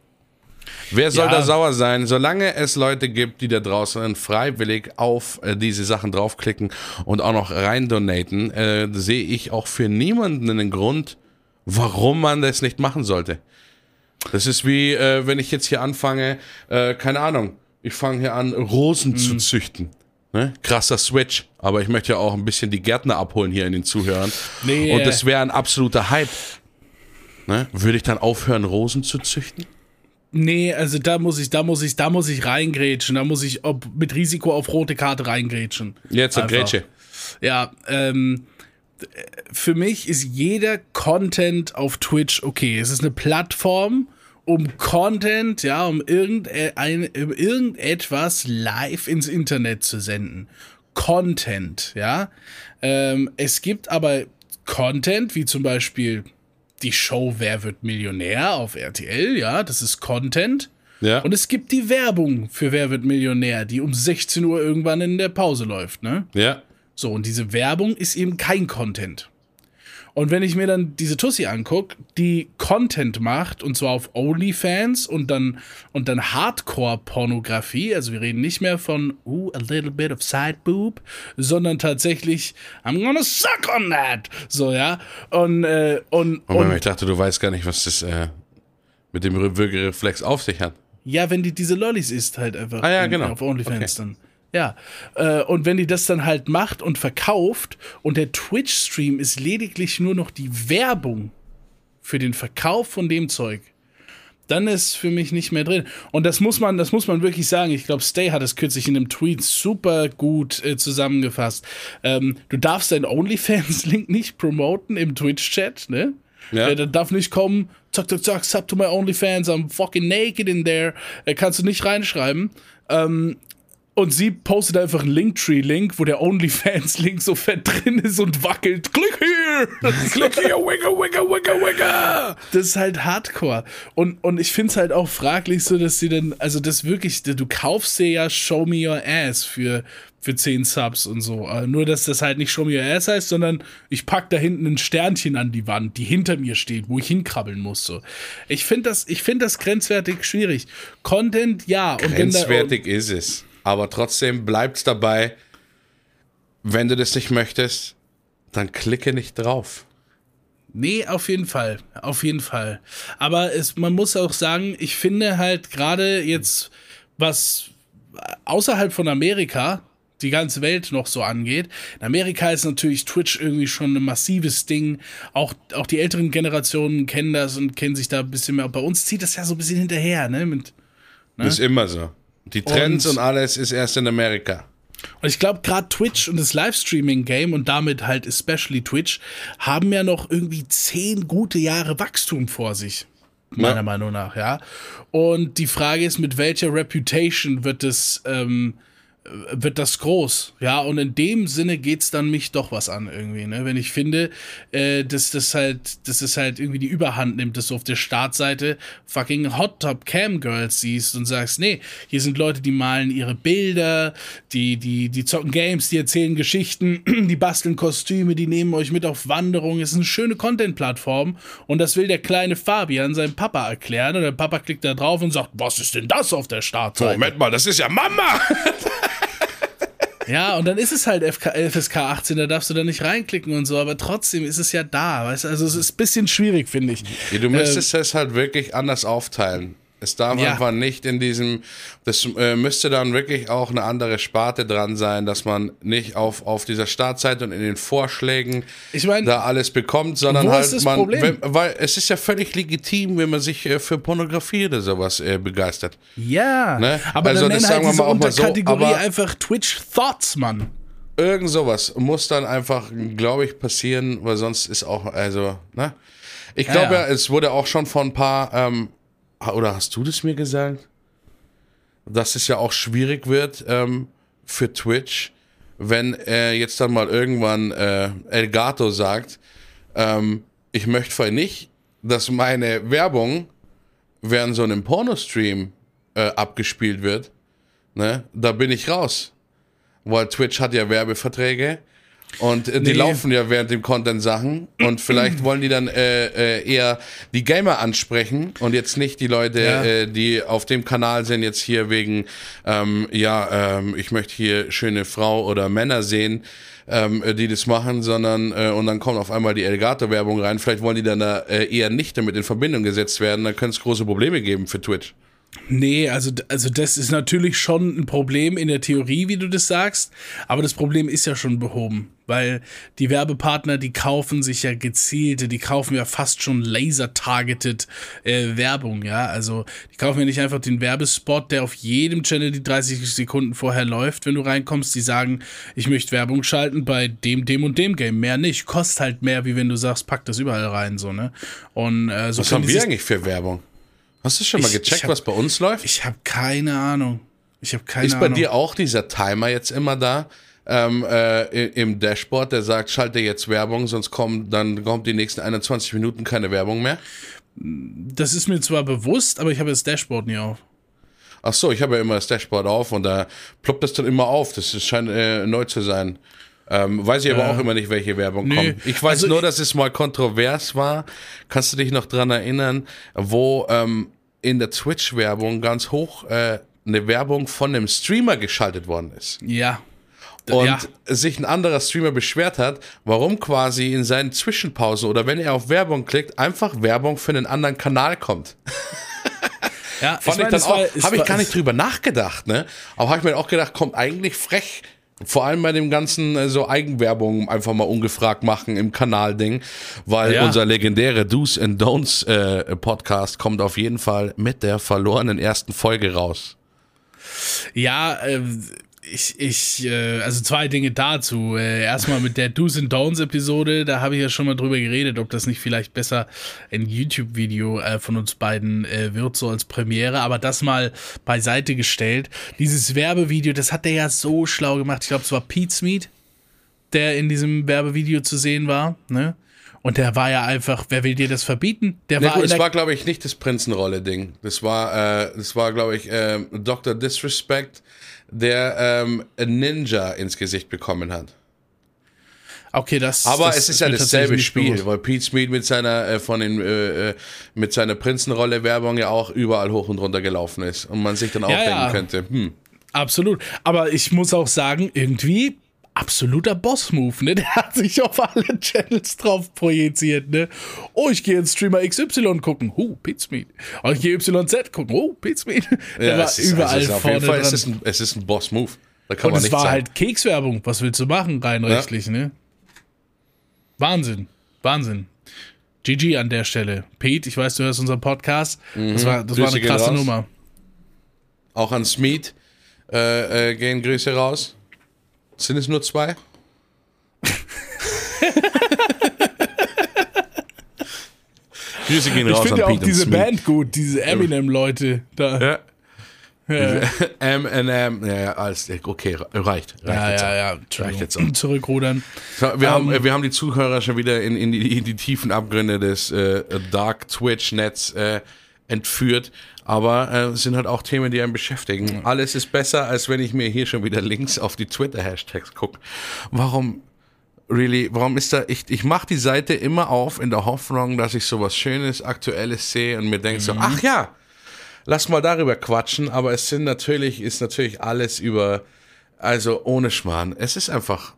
Wer soll Ja. da sauer sein? Solange es Leute gibt, die da draußen freiwillig auf äh, diese Sachen draufklicken und auch noch rein donaten, äh, sehe ich auch für niemanden einen Grund, warum man das nicht machen sollte. Das ist wie, äh, wenn ich jetzt hier anfange, äh, keine Ahnung, ich fange hier an, Rosen Mhm. zu züchten. Ne? Krasser Switch. Aber ich möchte ja auch ein bisschen die Gärtner abholen hier in den Zuhörern. Nee, Und äh, das wäre ein absoluter Hype. Ne? Würde ich dann aufhören, Rosen zu züchten? Nee, also da muss ich, da muss ich, da muss ich reingrätschen. Da muss ich ob, mit Risiko auf rote Karte reingrätschen. Jetzt, Einfach. Grätsche. Ja, ähm, für mich ist jeder Content auf Twitch okay. Es ist eine Plattform, um Content, ja, um, irgendein, um irgendetwas live ins Internet zu senden. Content, ja. Ähm, es gibt aber Content, wie zum Beispiel die Show Wer wird Millionär auf RTL, ja, das ist Content. Ja. Und es gibt die Werbung für Wer wird Millionär, die um 16 Uhr irgendwann in der Pause läuft, ne? ja. So, und diese Werbung ist eben kein Content. Und wenn ich mir dann diese Tussi angucke, die Content macht, und zwar auf OnlyFans und dann, und dann Hardcore-Pornografie, also wir reden nicht mehr von, ooh, a little bit of side boob, sondern tatsächlich, I'm gonna suck on that. So, ja. Und, äh, und, Moment, und ich dachte, du weißt gar nicht, was das äh, mit dem Würgereflex auf sich hat. Ja, wenn die diese Lollis isst halt einfach. Ah ja, in- genau. Auf OnlyFans Okay. dann. Ja. Äh, und wenn die das dann halt macht und verkauft und der Twitch-Stream ist lediglich nur noch die Werbung für den Verkauf von dem Zeug, dann ist für mich nicht mehr drin. Und das muss man, das muss man wirklich sagen. Ich glaube, Stay hat es kürzlich in einem Tweet super gut äh, zusammengefasst. Ähm, du darfst deinen OnlyFans-Link nicht promoten im Twitch-Chat, ne? Ja. Äh, da darf nicht kommen, zack, zack, zack, sub to my OnlyFans, I'm fucking naked in there. Äh, kannst du nicht reinschreiben. Ähm, und sie postet einfach einen Linktree-Link, wo der OnlyFans-Link so fett drin ist und wackelt. Klick hier! Klick hier, wigger, wigger, wigger, wigger. Das ist halt Hardcore. Und, und ich finde es halt auch fraglich so, dass sie dann, also das wirklich, du kaufst dir ja Show Me Your Ass für, für 10 Subs und so. Äh, nur, dass das halt nicht Show Me Your Ass heißt, sondern ich pack da hinten ein Sternchen an die Wand, die hinter mir steht, wo ich hinkrabbeln muss. So. Ich finde das, ich finde das grenzwertig schwierig. Content, ja. Und Grenzwertig ist es. Aber trotzdem bleibt's dabei, wenn du das nicht möchtest, dann klicke nicht drauf. Nee, auf jeden Fall. Auf jeden Fall. Aber es, man muss auch sagen, ich finde halt gerade jetzt, was außerhalb von Amerika die ganze Welt noch so angeht. In Amerika ist natürlich Twitch irgendwie schon ein massives Ding. Auch, auch die älteren Generationen kennen das und kennen sich da ein bisschen mehr. Bei uns zieht das ja so ein bisschen hinterher, ne? Mit, Das ist immer so. Die Trends und, Und- alles ist erst in Amerika. Und ich glaube, gerade Twitch und das Livestreaming-Game und damit halt especially Twitch haben ja noch irgendwie zehn gute Jahre Wachstum vor sich. Meiner Ja. Meinung nach, ja. Und die Frage ist, mit welcher Reputation wird es, ähm, wird das groß? Ja, und in dem Sinne geht's dann mich doch was an irgendwie, ne? Wenn ich finde, äh, dass das halt, dass es halt irgendwie die Überhand nimmt, dass du auf der Startseite fucking Hot Top Cam Girls siehst und sagst, nee, hier sind Leute, die malen ihre Bilder, die, die, die zocken Games, die erzählen Geschichten, die basteln Kostüme, die nehmen euch mit auf Wanderung. Es ist eine schöne Content-Plattform und das will der kleine Fabian seinem Papa erklären und der Papa klickt da drauf und sagt, was ist denn das auf der Startseite? Moment mal, das ist ja Mama! Ja, und dann ist es halt FK, FSK 18, da darfst du da nicht reinklicken und so, aber trotzdem ist es ja da, weißt du, also es ist ein bisschen schwierig, finde ich. Ja, du müsstest es halt wirklich anders aufteilen. Es darf Ja. einfach nicht in diesem, das äh, müsste dann wirklich auch eine andere Sparte dran sein, dass man nicht auf, auf dieser Startseite und in den Vorschlägen Ich meine, da alles bekommt, sondern halt man? Wenn, weil es ist ja völlig legitim, wenn man sich äh, für Pornografie oder sowas äh, begeistert. ja, Ne? aber Also dann das halt sagen wir diese mal auch mal so, aber- einfach Twitch Thoughts, Mann. Irgend sowas muss dann einfach, glaube ich, passieren, weil sonst ist auch, also, ne? Ich glaube ja, ja. es wurde auch schon von ein paar, ähm, oder hast du das mir gesagt? Dass es ja auch schwierig wird ähm, für Twitch, wenn äh, jetzt dann mal irgendwann äh, Elgato sagt, ähm, ich möchte vorher nicht, dass meine Werbung während so einem Pornostream äh, abgespielt wird. Ne? Da bin ich raus. Weil Twitch hat ja Werbeverträge und äh, die Nee. laufen ja während dem Content Sachen und vielleicht wollen die dann äh, äh, eher die Gamer ansprechen und jetzt nicht die Leute, Ja. äh, die auf dem Kanal sind, jetzt hier wegen, ähm, ja, ähm, ich möchte hier schöne Frau oder Männer sehen, ähm, äh, die das machen, sondern äh, und dann kommt auf einmal die Elgato-Werbung rein. Vielleicht wollen die dann da äh, eher nicht damit in Verbindung gesetzt werden, dann könnte es große Probleme geben für Twitch. Nee, also, also das ist natürlich schon ein Problem in der Theorie, wie du das sagst, aber das Problem ist ja schon behoben, weil die Werbepartner, die kaufen sich ja gezielte, die kaufen ja fast schon laser-targeted äh, Werbung, ja, also die kaufen ja nicht einfach den Werbespot, der auf jedem Channel die 30 Sekunden vorher läuft, wenn du reinkommst, die sagen, ich möchte Werbung schalten bei dem, dem und dem Game, mehr nicht, kostet halt mehr, wie wenn du sagst, pack das überall rein, so, ne, und äh, so Was haben wir eigentlich für Werbung? Hast du schon mal Ich- gecheckt, ich hab- was bei uns läuft? Ich habe keine Ahnung. Ich habe keine Ist bei Ahnung. dir auch dieser Timer jetzt immer da? Ähm, äh, im Dashboard, der sagt, schalte jetzt Werbung, sonst kommen, dann kommt die nächsten 21 Minuten keine Werbung mehr. das ist mir zwar bewusst, aber ich habe das Dashboard nie auf. Ach so, ich habe ja immer das Dashboard auf und da ploppt das dann immer auf. Das scheint äh, neu zu sein. Ähm, weiß ich aber auch immer nicht, welche Werbung Nö. kommt. Ich weiß Also nur, ich- dass es mal kontrovers war. Kannst du dich noch dran erinnern, wo ähm, in der Twitch-Werbung ganz hoch äh, eine Werbung von einem Streamer geschaltet worden ist? Ja. Und ja. sich ein anderer Streamer beschwert hat, warum quasi in seinen Zwischenpausen oder wenn er auf Werbung klickt, einfach Werbung für einen anderen Kanal kommt. ja, Fand ich, dann war- auch, es habe ich gar nicht drüber nachgedacht, ne? Aber habe ich mir auch gedacht, kommt eigentlich frech. Vor allem bei dem ganzen äh, so Eigenwerbung einfach mal ungefragt machen im Kanal-Ding, weil Ja. unser legendäre Do's and Don'ts äh, Podcast kommt auf jeden Fall mit der verlorenen ersten Folge raus. Ja, ähm, ich, ich, äh, also zwei Dinge dazu. Äh, erstmal mit der Do's and Don'ts Episode, da habe ich ja schon mal drüber geredet, ob das nicht vielleicht besser ein YouTube-Video äh, von uns beiden äh, wird, so als Premiere, aber das mal beiseite gestellt. Dieses Werbevideo, das hat der ja so schlau gemacht. Ich glaube, es war Pete Smith, der in diesem Werbevideo zu sehen war, ne? Und der war ja einfach, wer will dir das verbieten? Der Na war gut, es der war, glaube ich, nicht das Prinzenrolle-Ding. Das war, äh, das war, glaube ich, ähm, Dr. Disrespect, der ähm, ein Ninja ins Gesicht bekommen hat. Okay, das Aber das es ist ja dasselbe Spiel, bewusst. weil Pete Smith mit seiner äh, von den äh, äh, mit seiner Prinzenrolle Werbung ja auch überall hoch und runter gelaufen ist und man sich dann auch Ja, denken ja. könnte, hm, Absolut. Aber ich muss auch sagen, irgendwie absoluter Boss-Move, ne? Der hat sich auf alle Channels drauf projiziert, ne? Oh, ich gehe in Streamer XY gucken. Oh, Pete Smith. Oh, ich gehe YZ gucken. Oh, Pete Smith. Der ja, war ist, überall also vorne jeden Fall dran. es ist ein, es ist ein Boss-Move. Da kann Und es war sagen. halt Kekswerbung. Was willst du machen, rein rechtlich, ne? Wahnsinn. Wahnsinn. GG an der Stelle. Pete, ich weiß, du hörst unseren Podcast. Das war, das war eine krasse. Nummer. Auch an Smith äh, äh, gehen Grüße raus. Sind es nur zwei? Grüße gehen Ich raus finde ja auch diese. Band gut, diese Eminem-Leute. Da. Ja. Ja. M&M, ja, ja, alles, okay, reicht. reicht Ja, jetzt ja, ja. Reicht jetzt auch. Zurückrudern. Wir, haben, Ähm, wir haben die Zuhörer schon wieder in, in, die, in die tiefen Abgründe des äh, Dark Twitch-Netz äh, entführt. Aber äh, es sind halt auch Themen, die einen beschäftigen. Alles ist besser, als wenn ich mir hier schon wieder Links auf die Twitter-Hashtags gucke. Warum, really, warum ist da, ich, ich mache die Seite immer auf in der Hoffnung, dass ich sowas Schönes, Aktuelles sehe und mir denke so, ach ja, lass mal darüber quatschen, aber es sind natürlich, ist natürlich alles über, also ohne Schmarrn. Es ist einfach,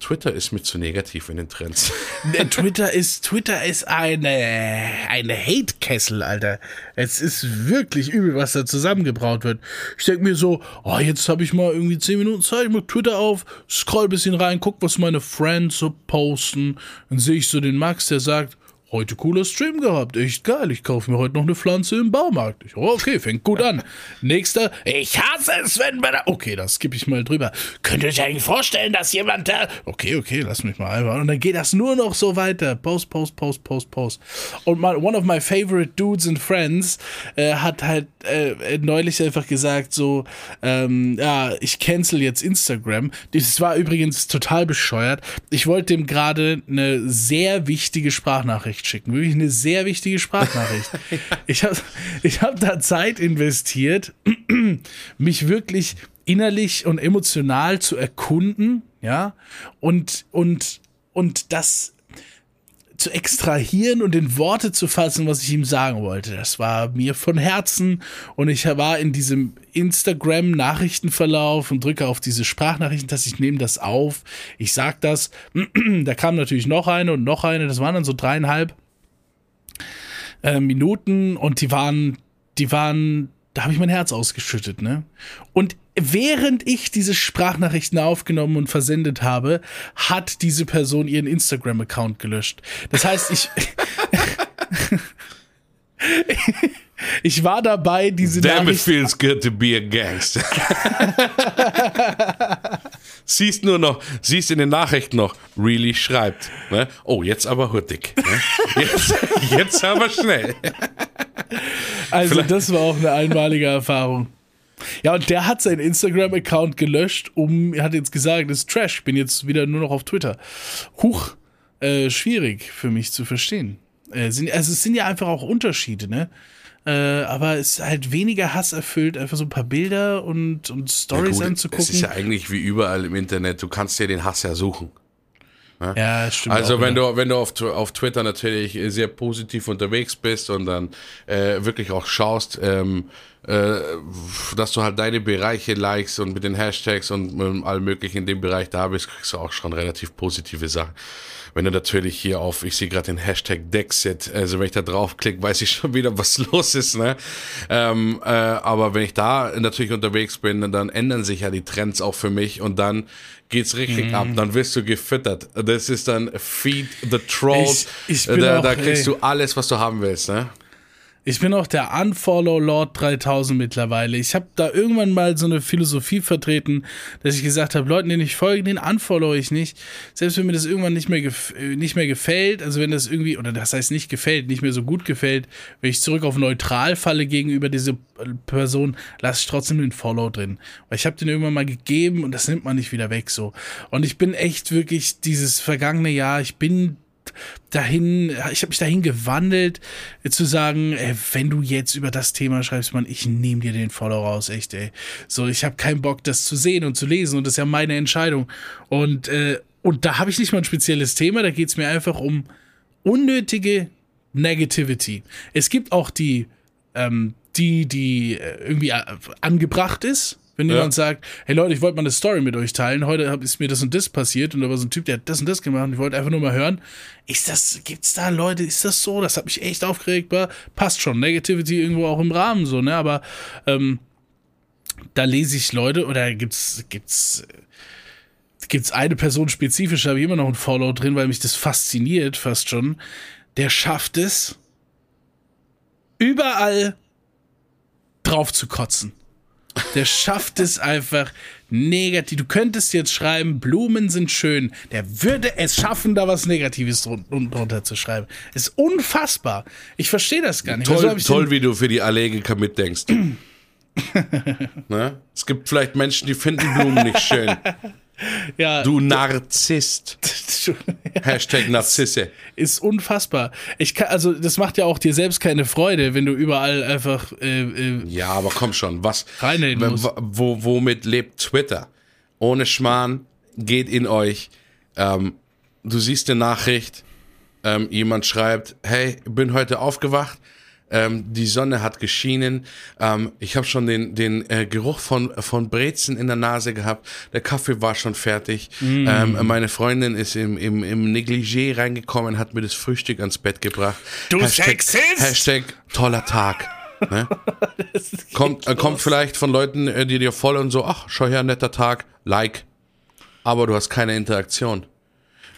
Twitter ist mir zu negativ in den Trends. Der Twitter ist, Twitter ist eine, eine Hate-Kessel, Alter. Es ist wirklich übel, was da zusammengebraut wird. Ich denke mir so, oh, jetzt habe ich mal irgendwie 10 Minuten Zeit, ich mach Twitter auf, scroll ein bisschen rein, guck, was meine Friends so posten. Dann sehe ich so den Max, der sagt, heute cooler Stream gehabt, echt geil. Ich kaufe mir heute noch eine Pflanze im Baumarkt. Ich, okay, fängt gut an. Nächster, ich hasse es, wenn wir da. Okay, das skippe ich mal drüber. Könnt ihr euch eigentlich vorstellen, dass jemand da. Okay, okay, lass mich mal einfach. Und dann geht das nur noch so weiter. Post, post, post, post, post. Und mal, one of my favorite dudes and friends äh, hat halt äh, neulich einfach gesagt, so, ähm, ja, ich cancel jetzt Instagram. Das war übrigens total bescheuert. Ich wollte dem gerade eine sehr wichtige Sprachnachricht schicken. Wirklich eine sehr wichtige Sprachnachricht. Ich habe ich hab da Zeit investiert, mich wirklich innerlich und emotional zu erkunden, ja, und, und, und das zu extrahieren und in Worte zu fassen, was ich ihm sagen wollte. Das war mir von Herzen und ich war in diesem Instagram-Nachrichtenverlauf und drücke auf diese Sprachnachrichten, dass ich nehme das auf. Ich sag das. da kam natürlich noch eine und noch eine. Das waren dann so dreieinhalb äh, Minuten und die waren, die waren, da habe ich mein Herz ausgeschüttet, ne? Und während ich diese Sprachnachrichten aufgenommen und versendet habe, hat diese Person ihren Instagram-Account gelöscht. Das heißt, ich. ich war dabei, diese Damn, Nachricht. it feels good to be a gangster. siehst nur noch, siehst in den Nachrichten noch, really schreibt. Ne? Oh, jetzt aber hurtig. Ne? Jetzt, jetzt aber schnell. Also, das war auch eine einmalige Erfahrung. Ja, und der hat seinen Instagram-Account gelöscht, um, er hat jetzt gesagt, das ist Trash, ich bin jetzt wieder nur noch auf Twitter. Huch, äh, schwierig für mich zu verstehen. Äh, sind, also es sind ja einfach auch Unterschiede, ne? Äh, aber es ist halt weniger Hass erfüllt, einfach so ein paar Bilder und, und Stories Gut, anzugucken. Es ist ja eigentlich wie überall im Internet, du kannst dir den Hass ja suchen. Ja, stimmt. Also auch wenn wieder. du, wenn du auf, auf Twitter natürlich sehr positiv unterwegs bist und dann äh, wirklich auch schaust, ähm, äh, dass du halt deine Bereiche likest und mit den Hashtags und mit allem möglichen in dem Bereich da bist, kriegst du auch schon relativ positive Sachen. Wenn du natürlich hier auf, ich sehe gerade den Hashtag Dexit, also wenn ich da draufklicke, weiß ich schon wieder, was los ist, ne? Ähm, äh, aber wenn ich da natürlich unterwegs bin, dann ändern sich ja die Trends auch für mich und dann geht's richtig ab, dann wirst du gefüttert. Das ist dann Feed the Trolls. Ich- ich bin da, auch, da kriegst ey. du alles, was du haben willst, ne? Ich bin auch der Unfollow Lord 3000 mittlerweile. Ich habe da irgendwann mal so eine Philosophie vertreten, dass ich gesagt habe, Leuten, denen ich folge, den unfollow ich nicht. Selbst wenn mir das irgendwann nicht mehr, äh, nicht mehr gefällt, also wenn das irgendwie, oder das heißt nicht gefällt, nicht mehr so gut gefällt, wenn ich zurück auf neutral falle gegenüber dieser Person, lasse ich trotzdem den Follow drin. Weil ich habe den irgendwann mal gegeben und das nimmt man nicht wieder weg so. Und ich bin echt wirklich dieses vergangene Jahr, ich bin dahin, ich habe mich dahin gewandelt, äh, zu sagen, ey, wenn du jetzt über das Thema schreibst, Mann, ich nehme dir den Follow raus, echt, ey. So, ich habe keinen Bock, das zu sehen und zu lesen und das ist ja meine Entscheidung. Und, äh, und da habe ich nicht mal ein spezielles Thema, da geht's mir einfach um unnötige Negativity. Es gibt auch die, ähm, die, die äh, irgendwie äh, angebracht ist. Wenn Ja. jemand sagt, hey Leute, ich wollte mal eine Story mit euch teilen, heute ist mir das und das passiert und da war so ein Typ, der hat das und das gemacht und ich wollte einfach nur mal hören, ist das, gibt's da Leute, ist das so? Das hat mich echt aufgeregt, war, passt schon, Negativity irgendwo auch im Rahmen so, ne, aber ähm, da lese ich Leute oder gibt's, gibt's, gibt's eine Person spezifisch, da habe ich immer noch ein Follow drin, weil mich das fasziniert fast schon, der schafft es, überall drauf zu kotzen. Der schafft es einfach negativ. Du könntest jetzt schreiben, Blumen sind schön. Der würde es schaffen, da was Negatives drun- drunter zu schreiben. Ist unfassbar. Ich verstehe das gar nicht. Toll, ich toll wie du für die Allergiker mitdenkst. ne? Es gibt vielleicht Menschen, die finden Blumen nicht schön. Ja, Du Narzisst. Hashtag Narzisse. ist unfassbar. Ich kann, also das macht ja auch dir selbst keine Freude, wenn du überall einfach äh, äh, Ja, aber komm schon, was? Reinreden musst. wo, womit lebt Twitter? Ohne Schmarrn, geht in euch. Ähm, du siehst eine Nachricht, ähm, jemand schreibt, hey, bin heute aufgewacht, ähm, die Sonne hat geschienen, ähm, ich habe schon den, den äh, Geruch von, von Brezen in der Nase gehabt, der Kaffee war schon fertig, Mm. ähm, meine Freundin ist im, im, im Negligé reingekommen, hat mir das Frühstück ans Bett gebracht. Du Sexist! Hashtag toller Tag. Ne? kommt, äh, kommt vielleicht von Leuten, äh, die dir folgen und so, ach, schau her, netter Tag, like. Aber du hast keine Interaktion.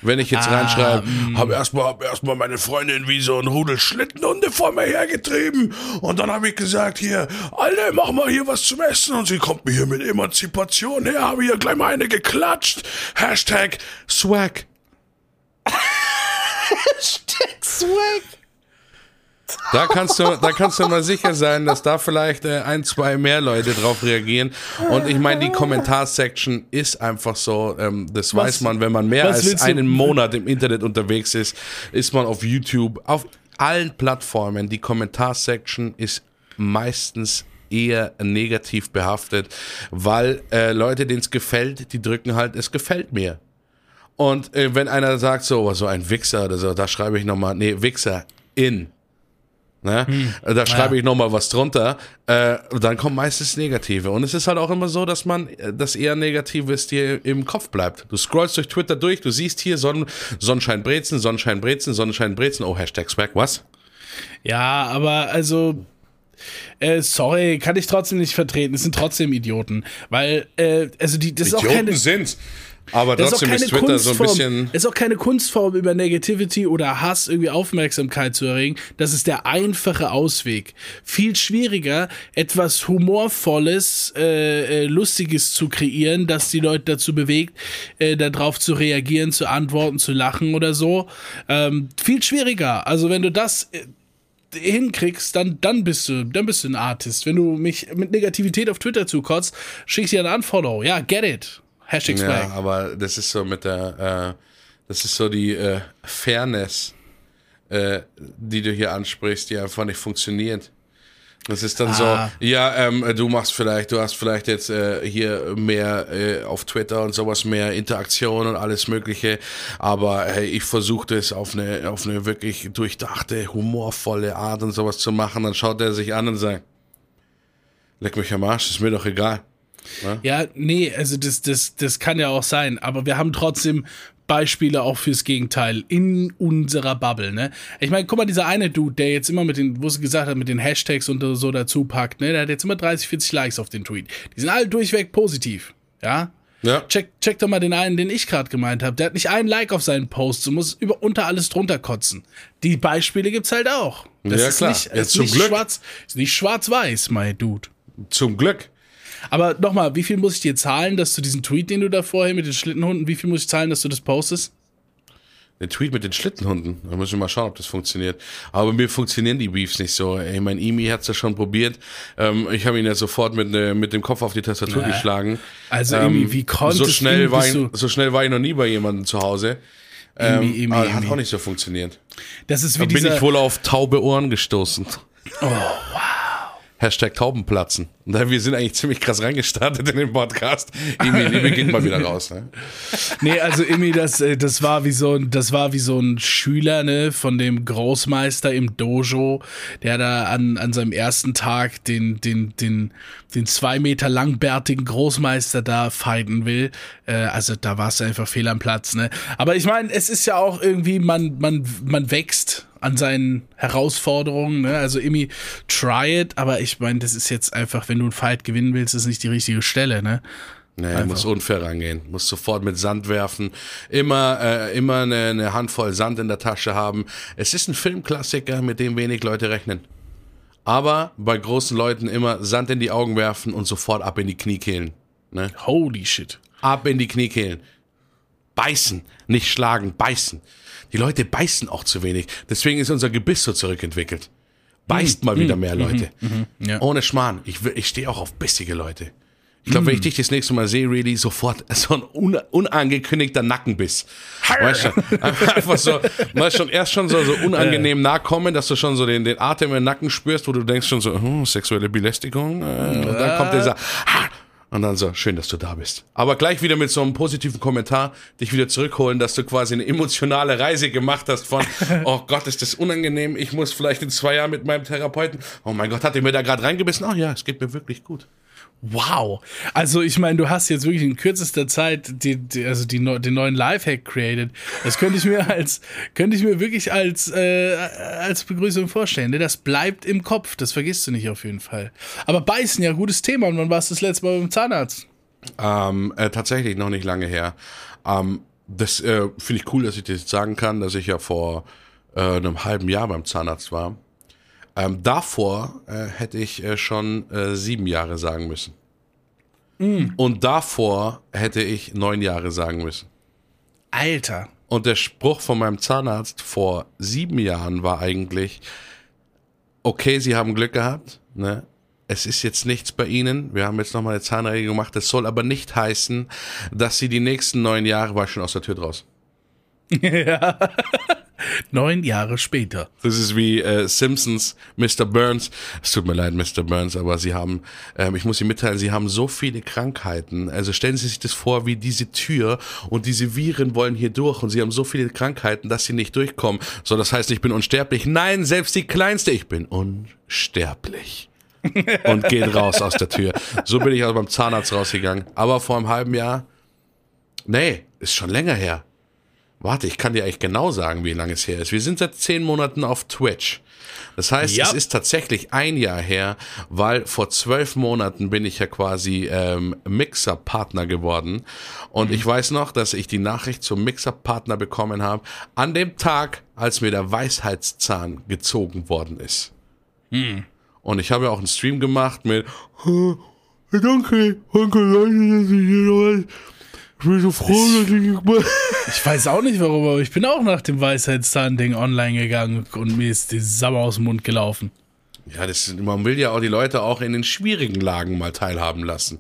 Wenn ich jetzt reinschreibe, hab erstmal hab erst mal meine Freundin wie so ein Rudel Schlittenhunde vor mir hergetrieben und dann habe ich gesagt, hier, Alter, mach mal hier was zum Essen und sie kommt mir hier mit Emanzipation her, habe hier gleich mal eine geklatscht. Hashtag Swag. Swag. Da kannst du, da kannst du mal sicher sein, dass da vielleicht äh, ein, zwei mehr Leute drauf reagieren. Und ich meine, die Kommentarsection ist einfach so, ähm, das Was- weiß man, wenn man mehr als einen Monat im Internet unterwegs ist, ist man auf YouTube, auf allen Plattformen. Die Kommentarsection ist meistens eher negativ behaftet, weil äh, Leute, denen es gefällt, die drücken halt, es gefällt mir. Und äh, wenn einer sagt so, oh, so ein Wichser oder so, da schreibe ich nochmal, nee, Wichser in. Ne? Da schreibe ich nochmal was drunter. Äh, dann kommen meistens Negative. Und es ist halt auch immer so, dass man, äh, das eher Negatives dir im Kopf bleibt. Du scrollst durch Twitter durch, du siehst hier Sonnen, Sonnenschein Brezen, Sonnenschein Brezen, Sonnenschein Brezen, oh, Hashtag Swag, was? Ja, aber also. Äh, sorry, kann ich trotzdem nicht vertreten. Es sind trotzdem Idioten. Weil, äh, also die, das ist auch keine. sind's. Aber Das ist auch trotzdem keine ist Twitter so ein Kunstform. bisschen. ist auch keine Kunstform, über Negativity oder Hass irgendwie Aufmerksamkeit zu erregen. Das ist der einfache Ausweg. Viel schwieriger, etwas Humorvolles, äh, äh, Lustiges zu kreieren, das die Leute dazu bewegt, äh, darauf zu reagieren, zu antworten, zu lachen oder so. Ähm, viel schwieriger. Also wenn du das äh, hinkriegst, dann, dann bist du, dann bist du ein Artist. Wenn du mich mit Negativität auf Twitter zukotzt, schickst dir ein Unfollow. Ja, get it. Hashtag Ja, Swag. aber das ist so mit der, äh, das ist so die äh, Fairness, äh, die du hier ansprichst, die einfach nicht funktioniert. Das ist dann Ah. so, ja, ähm, du machst vielleicht, du hast vielleicht jetzt äh, hier mehr äh, auf Twitter und sowas, mehr Interaktion und alles Mögliche, aber hey, ich versuche das auf eine, auf eine wirklich durchdachte, humorvolle Art und sowas zu machen. Dann schaut er sich an und sagt, leck mich am Arsch, ist mir doch egal. Ja, nee, also das, das, das kann ja auch sein, aber wir haben trotzdem Beispiele auch fürs Gegenteil in unserer Bubble, ne? Ich meine, guck mal, dieser eine Dude, der jetzt immer mit den, wo sie gesagt hat, mit den Hashtags und so dazu packt, ne? Der hat jetzt immer 30, 40 Likes auf den Tweet. Die sind alle durchweg positiv, ja? Ja. Check, check doch mal den einen, den ich gerade gemeint habe. Der hat nicht einen Like auf seinen Posts und muss über unter alles drunter kotzen. Die Beispiele gibt's halt auch. Das Ja, ist klar. nicht, Ja, ist zum nicht Glück. schwarz, ist nicht schwarz-weiß, mein Dude. Zum Glück. Aber nochmal, wie viel muss ich dir zahlen, dass du diesen Tweet, den du da vorher mit den Schlittenhunden, wie viel muss ich zahlen, dass du das postest? Der Tweet mit den Schlittenhunden. Da müssen wir mal schauen, ob das funktioniert. Aber mir funktionieren die Beefs nicht so. Ey, mein Imi hat's ja schon probiert. Ähm, ich habe ihn ja sofort mit, ne, mit dem Kopf auf die Tastatur Ja. geschlagen. Also, Ähm, Imi, wie konntest so schnell war ich, So schnell war ich noch nie bei jemandem zu Hause. Ähm, Imi, Imi, aber hat Imi. auch nicht so funktioniert. Das ist wie Da bin ich wohl auf taube Ohren gestoßen. Oh, wow. Hashtag Taubenplatzen. Und wir sind eigentlich ziemlich krass reingestartet in den Podcast. Imi, Imi geht mal wieder raus. Ne? Nee, also Imi, das, äh, das war wie so ein, das war wie so ein Schüler, ne, von dem Großmeister im Dojo, der da an, an seinem ersten Tag den, den, den, den zwei Meter langbärtigen Großmeister da fighten will. Äh, also da war es einfach fehl am Platz, ne. Aber ich meine, es ist ja auch irgendwie, man, man, man wächst an seinen Herausforderungen, ne? Also Imi, try it, aber ich meine, das ist jetzt einfach, wenn du einen Fight gewinnen willst, ist nicht die richtige Stelle, ne? Nee, muss unfair rangehen. Muss sofort mit Sand werfen. Immer, äh, immer eine, eine Handvoll Sand in der Tasche haben. Es ist ein Filmklassiker, mit dem wenig Leute rechnen. Aber bei großen Leuten immer Sand in die Augen werfen und sofort ab in die Kniekehlen. Ne? Holy shit. Ab in die Kniekehlen. Beißen, nicht schlagen, beißen. Die Leute beißen auch zu wenig. Deswegen ist unser Gebiss so zurückentwickelt. Beißt mal wieder mehr Leute. ja. Ohne Schmarrn. Ich, ich stehe auch auf bissige Leute. Ich glaube, wenn ich dich das nächste Mal sehe, really, sofort so ein un, unangekündigter Nackenbiss. Weißt du, einfach so, weißt schon, erst schon so, so unangenehm nah kommen, dass du schon so den, den Atem im Nacken spürst, wo du denkst schon so, hm, sexuelle Belästigung. Äh, und dann kommt dieser, ha, und dann so, schön, dass du da bist. Aber gleich wieder mit so einem positiven Kommentar dich wieder zurückholen, dass du quasi eine emotionale Reise gemacht hast von, oh Gott, ist das unangenehm, ich muss vielleicht in zwei Jahren mit meinem Therapeuten, oh mein Gott, hat er mir da gerade reingebissen? Ach ja, es geht mir wirklich gut. Wow. Also ich meine, du hast jetzt wirklich in kürzester Zeit die, die, also die, den neuen Lifehack created. Das könnte ich mir als könnte ich mir wirklich als äh, als Begrüßung vorstellen. Ne? Das bleibt im Kopf. Das vergisst du nicht auf jeden Fall. Aber beißen ja gutes Thema. Und wann warst du das letzte Mal beim Zahnarzt? Ähm, äh, tatsächlich noch nicht lange her. Ähm, das äh, finde ich cool, dass ich das jetzt sagen kann, dass ich ja vor äh, einem halben Jahr beim Zahnarzt war. Ähm, davor äh, hätte ich äh, schon äh, sieben Jahre sagen müssen. Und davor hätte ich neun Jahre sagen müssen. Alter. Und der Spruch von meinem Zahnarzt vor sieben Jahren war eigentlich, okay, Sie haben Glück gehabt, ne? Es ist jetzt nichts bei Ihnen. Wir haben jetzt nochmal eine Zahnreinigung gemacht. Das soll aber nicht heißen, dass Sie die nächsten neun Jahre, war schon aus der Tür draus. Neun Jahre später. Das ist wie äh, Simpsons, Mr. Burns. Es tut mir leid, Mr. Burns, aber Sie haben, ähm, ich muss Ihnen mitteilen, Sie haben so viele Krankheiten. Also stellen Sie sich das vor, wie diese Tür und diese Viren wollen hier durch und Sie haben so viele Krankheiten, dass Sie nicht durchkommen. So, das heißt, ich bin unsterblich. Nein, selbst die kleinste, ich bin unsterblich. und geht raus aus der Tür. So bin ich also beim Zahnarzt rausgegangen. Aber vor einem halben Jahr, nee, ist schon länger her. Warte, ich kann dir eigentlich genau sagen, wie lange es her ist. Wir sind seit zehn Monaten auf Twitch. Das heißt, Ja. es ist tatsächlich ein Jahr her, weil vor zwölf Monaten bin ich ja quasi ähm, Mixer-Partner geworden. Und ich weiß noch, dass ich die Nachricht zum Mixer-Partner bekommen habe, an dem Tag, als mir der Weisheitszahn gezogen worden ist. Und ich habe ja auch einen Stream gemacht mit "Oh, Danke, danke Leute, dass ich hier ich bin so froh, dass ich Ich weiß auch nicht warum, aber ich bin auch nach dem Weisheitszahn-Ding online gegangen und mir ist die Sabber aus dem Mund gelaufen. Ja, das, man will ja auch die Leute auch in den schwierigen Lagen mal teilhaben lassen.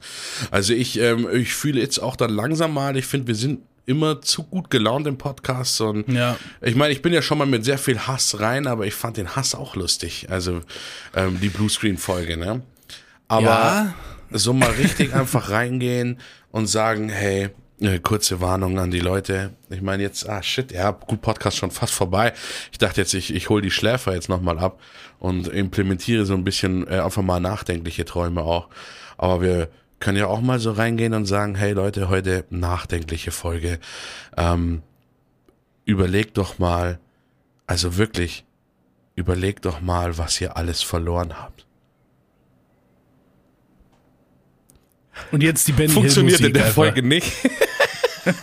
Also ich, ähm, ich fühle jetzt auch dann langsam mal, ich finde, wir sind immer zu gut gelaunt im Podcast und Ja. ich meine, ich bin ja schon mal mit sehr viel Hass rein, aber ich fand den Hass auch lustig. Also ähm, die Bluescreen-Folge, ne? Aber Ja. so mal richtig einfach reingehen und sagen, hey, kurze Warnung an die Leute. Ich meine jetzt, ah shit, ja, gut, Podcast schon fast vorbei. Ich dachte jetzt, ich, ich hole die Schläfer jetzt nochmal ab und implementiere so ein bisschen äh, einfach mal nachdenkliche Träume auch. Aber wir können ja auch mal so reingehen und sagen, hey Leute, heute nachdenkliche Folge. Ähm, überlegt doch mal, also wirklich, überlegt doch mal, was ihr alles verloren habt. Und jetzt die Benny Funktioniert in der Musik Folge nicht.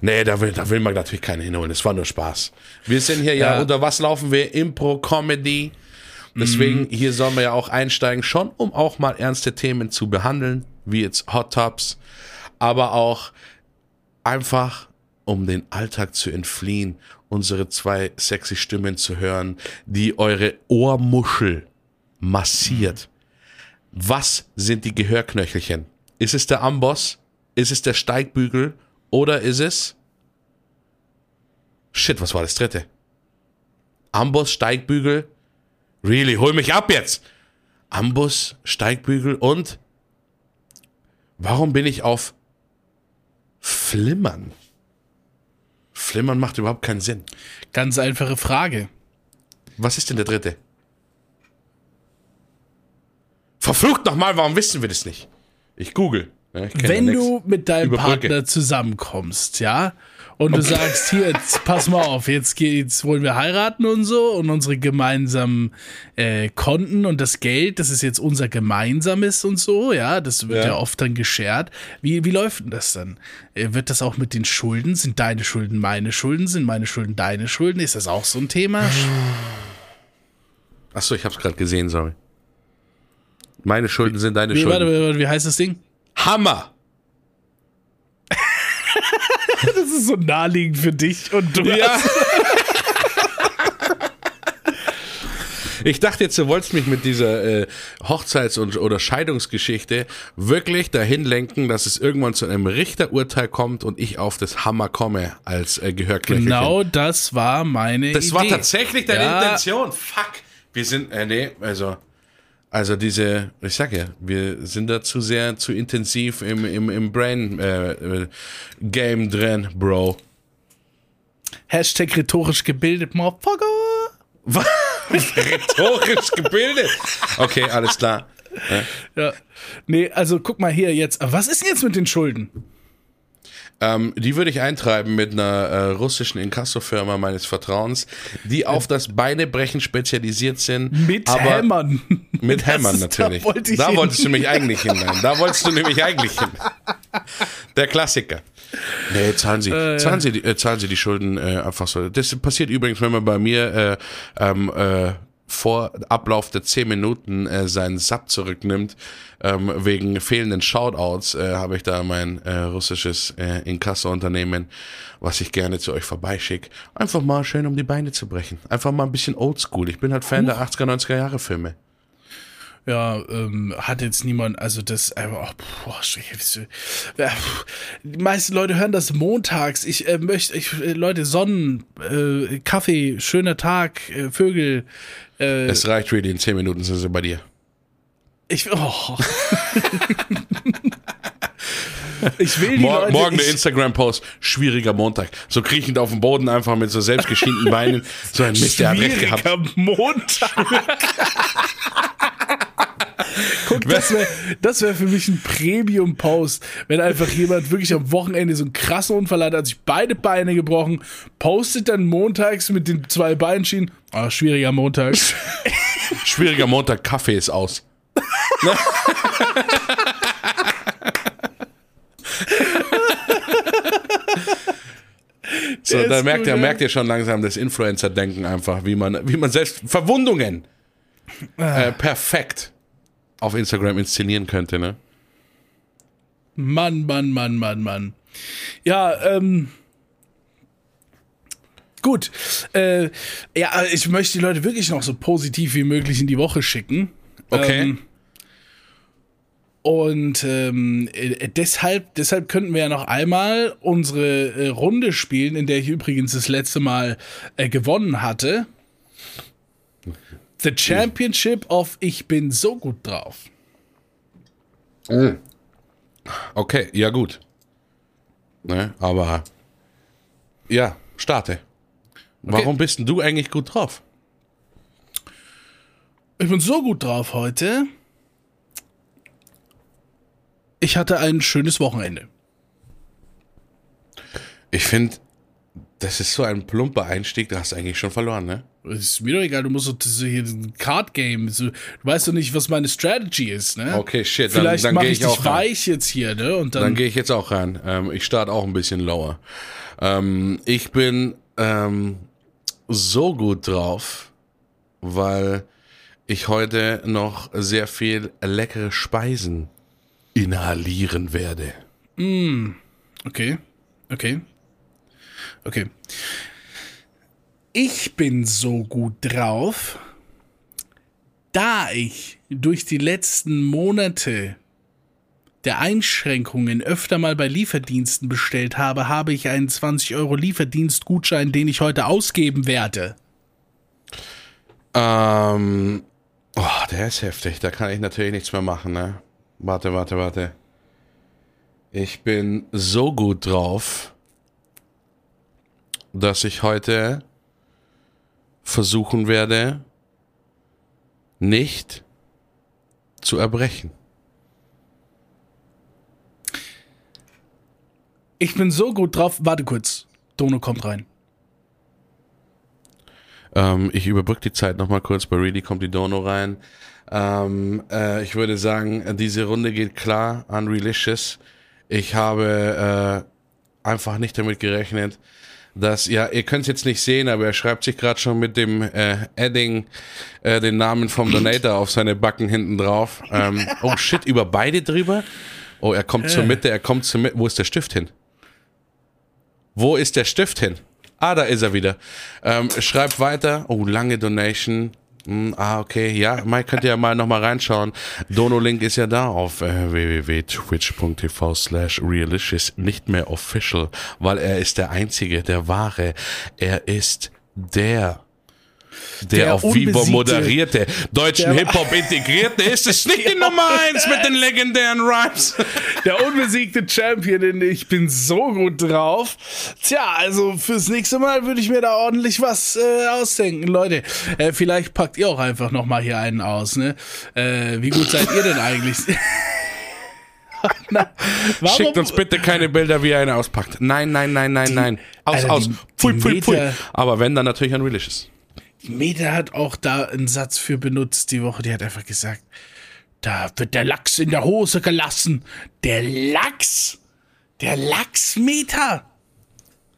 nee, da will, da will man natürlich keinen hinholen. Es war nur Spaß. Wir sind hier ja, Ja. unter was laufen wir? Impro-Comedy. Deswegen, Mhm. hier sollen wir ja auch einsteigen, schon um auch mal ernste Themen zu behandeln, wie jetzt Hot Tops, aber auch einfach, um den Alltag zu entfliehen, unsere zwei sexy Stimmen zu hören, die eure Ohrmuschel massiert. Was sind die Gehörknöchelchen? Ist es der Amboss? Ist es der Steigbügel? Oder ist es. Shit, was war das dritte? Amboss, Steigbügel. Really, hol mich ab jetzt! Amboss, Steigbügel und. Warum bin ich auf Flimmern? Flimmern macht überhaupt keinen Sinn. Ganz einfache Frage. Was ist denn der dritte? Verflucht nochmal, warum wissen wir das nicht? Ich google. Ja, ich Wenn nix. du mit deinem Überbrücke. Partner zusammenkommst, ja, und du sagst, hier, jetzt, pass mal auf, jetzt, ge- jetzt wollen wir heiraten und so und unsere gemeinsamen äh, Konten und das Geld, das ist jetzt unser gemeinsames und so, ja, das wird ja, Ja. oft dann geshared. Wie, wie läuft denn das dann? Äh, wird das auch mit den Schulden? Sind deine Schulden meine Schulden? Sind meine Schulden deine Schulden? Ist das auch so ein Thema? Achso, ich hab's gerade gesehen, sorry. Meine Schulden sind deine Wie, Schulden. warte, warte, wie heißt das Ding? Hammer! Das ist so naheliegend für dich und du Ja. Ich dachte jetzt, du wolltest mich mit dieser äh, Hochzeits- und, oder Scheidungsgeschichte wirklich dahin lenken, dass es irgendwann zu einem Richterurteil kommt und ich auf das Hammer komme als äh. Genau das war meine Das Idee. war tatsächlich deine Ja. Intention. Fuck. Wir sind, äh, nee, also, also diese, ich sag ja, wir sind da zu sehr, zu intensiv im, im, im Brain äh, äh, Game drin, Bro. Hashtag rhetorisch gebildet, Motherfucker. Was? Rhetorisch gebildet. Okay, alles klar. Ja. Nee, also guck mal hier jetzt. Was ist denn jetzt mit den Schulden? Ähm, die würde ich eintreiben mit einer äh, russischen Inkassofirma meines Vertrauens, die auf das Beinebrechen spezialisiert sind. Mit Hämmern. Mit Hämmern natürlich. Da, wollte ich da hin. wolltest du mich eigentlich hin. Nein, da wolltest du nämlich eigentlich hin. Der Klassiker. Nee, zahlen Sie, Äh, zahlen, Sie die, äh, zahlen Sie die Schulden äh, einfach so. Das passiert übrigens, wenn man bei mir äh, ähm, äh, vor Ablauf der 10 Minuten äh, seinen Sub zurücknimmt, ähm, wegen fehlenden Shoutouts, äh, habe ich da mein äh, russisches äh, Inkasso-Unternehmen, was ich gerne zu euch vorbeischicke. Einfach mal schön um die Beine zu brechen. Einfach mal ein bisschen oldschool. Ich bin halt Fan der 80er, 90er Jahre Filme. Ja, ähm, hat jetzt niemand, also das, äh, oh, boah, die meisten Leute hören das montags. Ich äh, möchte, ich, äh, Leute, Sonnen, äh, Kaffee, schöner Tag, äh, Vögel. Äh, Es reicht really, in 10 Minuten sind sie bei dir. ich, oh. ich will die Mor Leute, morgen der Instagram-Post, schwieriger Montag. So kriechend auf dem Boden, einfach mit so selbstgeschienten Beinen. So ein Mist, der hat recht gehabt. schwieriger Montag. Guck, das wäre das wär für mich ein Premium-Post, wenn einfach jemand wirklich am Wochenende so einen krassen Unfall hat, hat sich beide Beine gebrochen, postet dann montags mit den zwei Beinschienen, ah, schwieriger Montag. Schwieriger Montag, Kaffee ist aus. so, da merkt ihr, merkt ihr schon langsam das Influencer-Denken einfach, wie man, wie man selbst Verwundungen äh, perfekt auf Instagram inszenieren könnte, ne? Mann, Mann, Mann, Mann, Mann. Ja, ähm. Gut. Äh, ja, ich möchte die Leute wirklich noch so positiv wie möglich in die Woche schicken. Okay. Ähm, und ähm, äh, deshalb, deshalb könnten wir ja noch einmal unsere äh, Runde spielen, in der ich übrigens das letzte Mal äh, gewonnen hatte. The Championship of Ich bin so gut drauf. Okay, ja gut. Ne, aber ja, starte. Warum bist denn du eigentlich gut drauf? Ich bin so gut drauf heute. Ich hatte ein schönes Wochenende. Ich finde, das ist so ein plumper Einstieg, da hast du eigentlich schon verloren, ne? Ist mir doch egal, du musst doch das hier ein Card Game. So, du weißt doch nicht, was meine Strategy ist, ne? Okay, shit, dann, Vielleicht dann mache gehe ich ich auch rein. weich jetzt hier, ne? Und dann, Dann gehe ich jetzt auch rein. Ähm, ich starte auch ein bisschen lower. Ähm, ich bin ähm, so gut drauf, weil ich heute noch sehr viel leckere Speisen inhalieren werde. Okay, okay, okay. Ich bin so gut drauf, da ich durch die letzten Monate der Einschränkungen öfter mal bei Lieferdiensten bestellt habe, habe ich einen 20 Euro Lieferdienstgutschein, den ich heute ausgeben werde. Ähm, oh, der ist heftig. Da kann ich natürlich nichts mehr machen, ne? Warte, warte, warte. Ich bin so gut drauf, dass ich heute versuchen werde, nicht zu erbrechen. Ich bin so gut drauf. Warte kurz. Dono kommt rein. Ähm, ich überbrücke die Zeit nochmal kurz. Bei Really kommt die Dono rein. Ähm, äh, ich würde sagen, diese Runde geht klar an Relicious. Ich habe äh, einfach nicht damit gerechnet, dass, ja, ihr könnt es jetzt nicht sehen, aber er schreibt sich gerade schon mit dem äh, Adding äh, den Namen vom Donator auf seine Backen hinten drauf. Ähm, oh shit, über beide drüber? Oh, er kommt zur Mitte, er kommt zur Mitte. Wo ist der Stift hin? Wo ist der Stift hin? Ah, da ist er wieder. Ähm, schreibt weiter. Oh, lange Donation. Hm, ah, okay. Ja, Mike könnt ihr ja mal nochmal reinschauen. Dono-Link ist ja da auf äh, www.twitch.tv slash realicious. Nicht mehr official, weil er ist der Einzige, der Wahre. Er ist der der, Der auf Vivo moderierte, deutschen Hip-Hop integrierte ist es nicht die Nummer eins mit den legendären Rhymes. Der unbesiegte Champion, denn ich bin so gut drauf. Tja, also fürs nächste Mal würde ich mir da ordentlich was äh, ausdenken. Leute, äh, vielleicht packt ihr auch einfach nochmal hier einen aus, ne? Äh, wie gut seid ihr denn eigentlich? Na, warum, Schickt uns bitte keine Bilder, wie er eine auspackt. Nein, nein, nein, nein, nein. Aus, Alter, aus. die- Pfui, die pfui, pfui. Aber wenn, dann natürlich ein Relicious. Meta hat auch da einen Satz für benutzt die Woche. Die hat einfach gesagt, da wird der Lachs in der Hose gelassen. Der Lachs? Der Lachsmeter?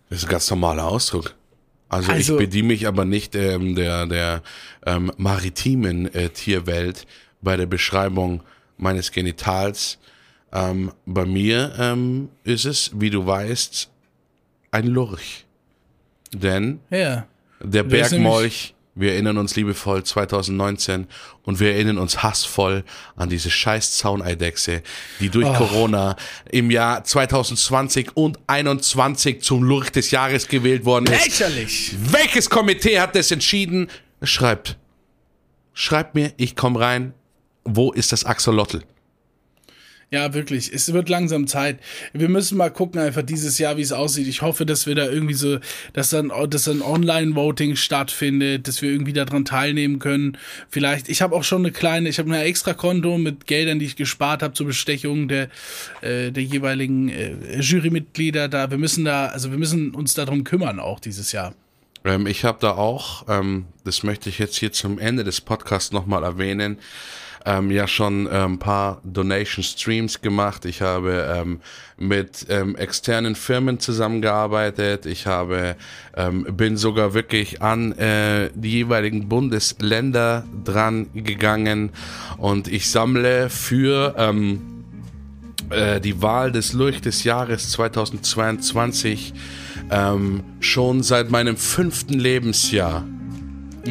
Das ist ein ganz normaler Ausdruck. Also, Also- ich bediene mich aber nicht ähm, der, der ähm, maritimen äh, Tierwelt bei der Beschreibung meines Genitals. Ähm, bei mir ähm, ist es, wie du weißt, ein Lurch. Denn Ja. Der Bergmolch, wir erinnern uns liebevoll 2019 und wir erinnern uns hassvoll an diese scheiß Zauneidechse, die durch Corona im Jahr 2020 und 21 zum Lurch des Jahres gewählt worden ist. Lächerlich. Welches Komitee hat das entschieden? Schreibt. Schreibt mir, ich komme rein. Wo ist das Axolotl? Ja, wirklich. Es wird langsam Zeit. Wir müssen mal gucken, einfach dieses Jahr, wie es aussieht. Ich hoffe, dass wir da irgendwie so, dass dann, dass dann Online-Voting stattfindet, dass wir irgendwie daran teilnehmen können. Vielleicht, ich habe auch schon eine kleine, ich habe ein extra Konto mit Geldern, die ich gespart habe zur Bestechung der, äh, der jeweiligen äh, Jurymitglieder da. Wir müssen da, also wir müssen uns darum kümmern auch dieses Jahr. Ähm, ich habe da auch, ähm, das möchte ich jetzt hier zum Ende des Podcasts nochmal erwähnen, ähm, ja schon ein paar Donation Streams gemacht. Ich habe ähm, mit ähm, externen Firmen zusammengearbeitet. Ich habe ähm, bin sogar wirklich an äh, die jeweiligen Bundesländer dran gegangen und ich sammle für ähm, äh, die Wahl des Lurch des Jahres 2022 ähm, schon seit meinem fünften Lebensjahr.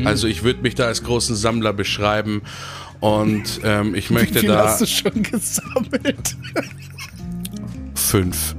Also ich würde mich da als großen Sammler beschreiben und ähm, ich möchte Wie viel da hast du schon gesammelt? fünf.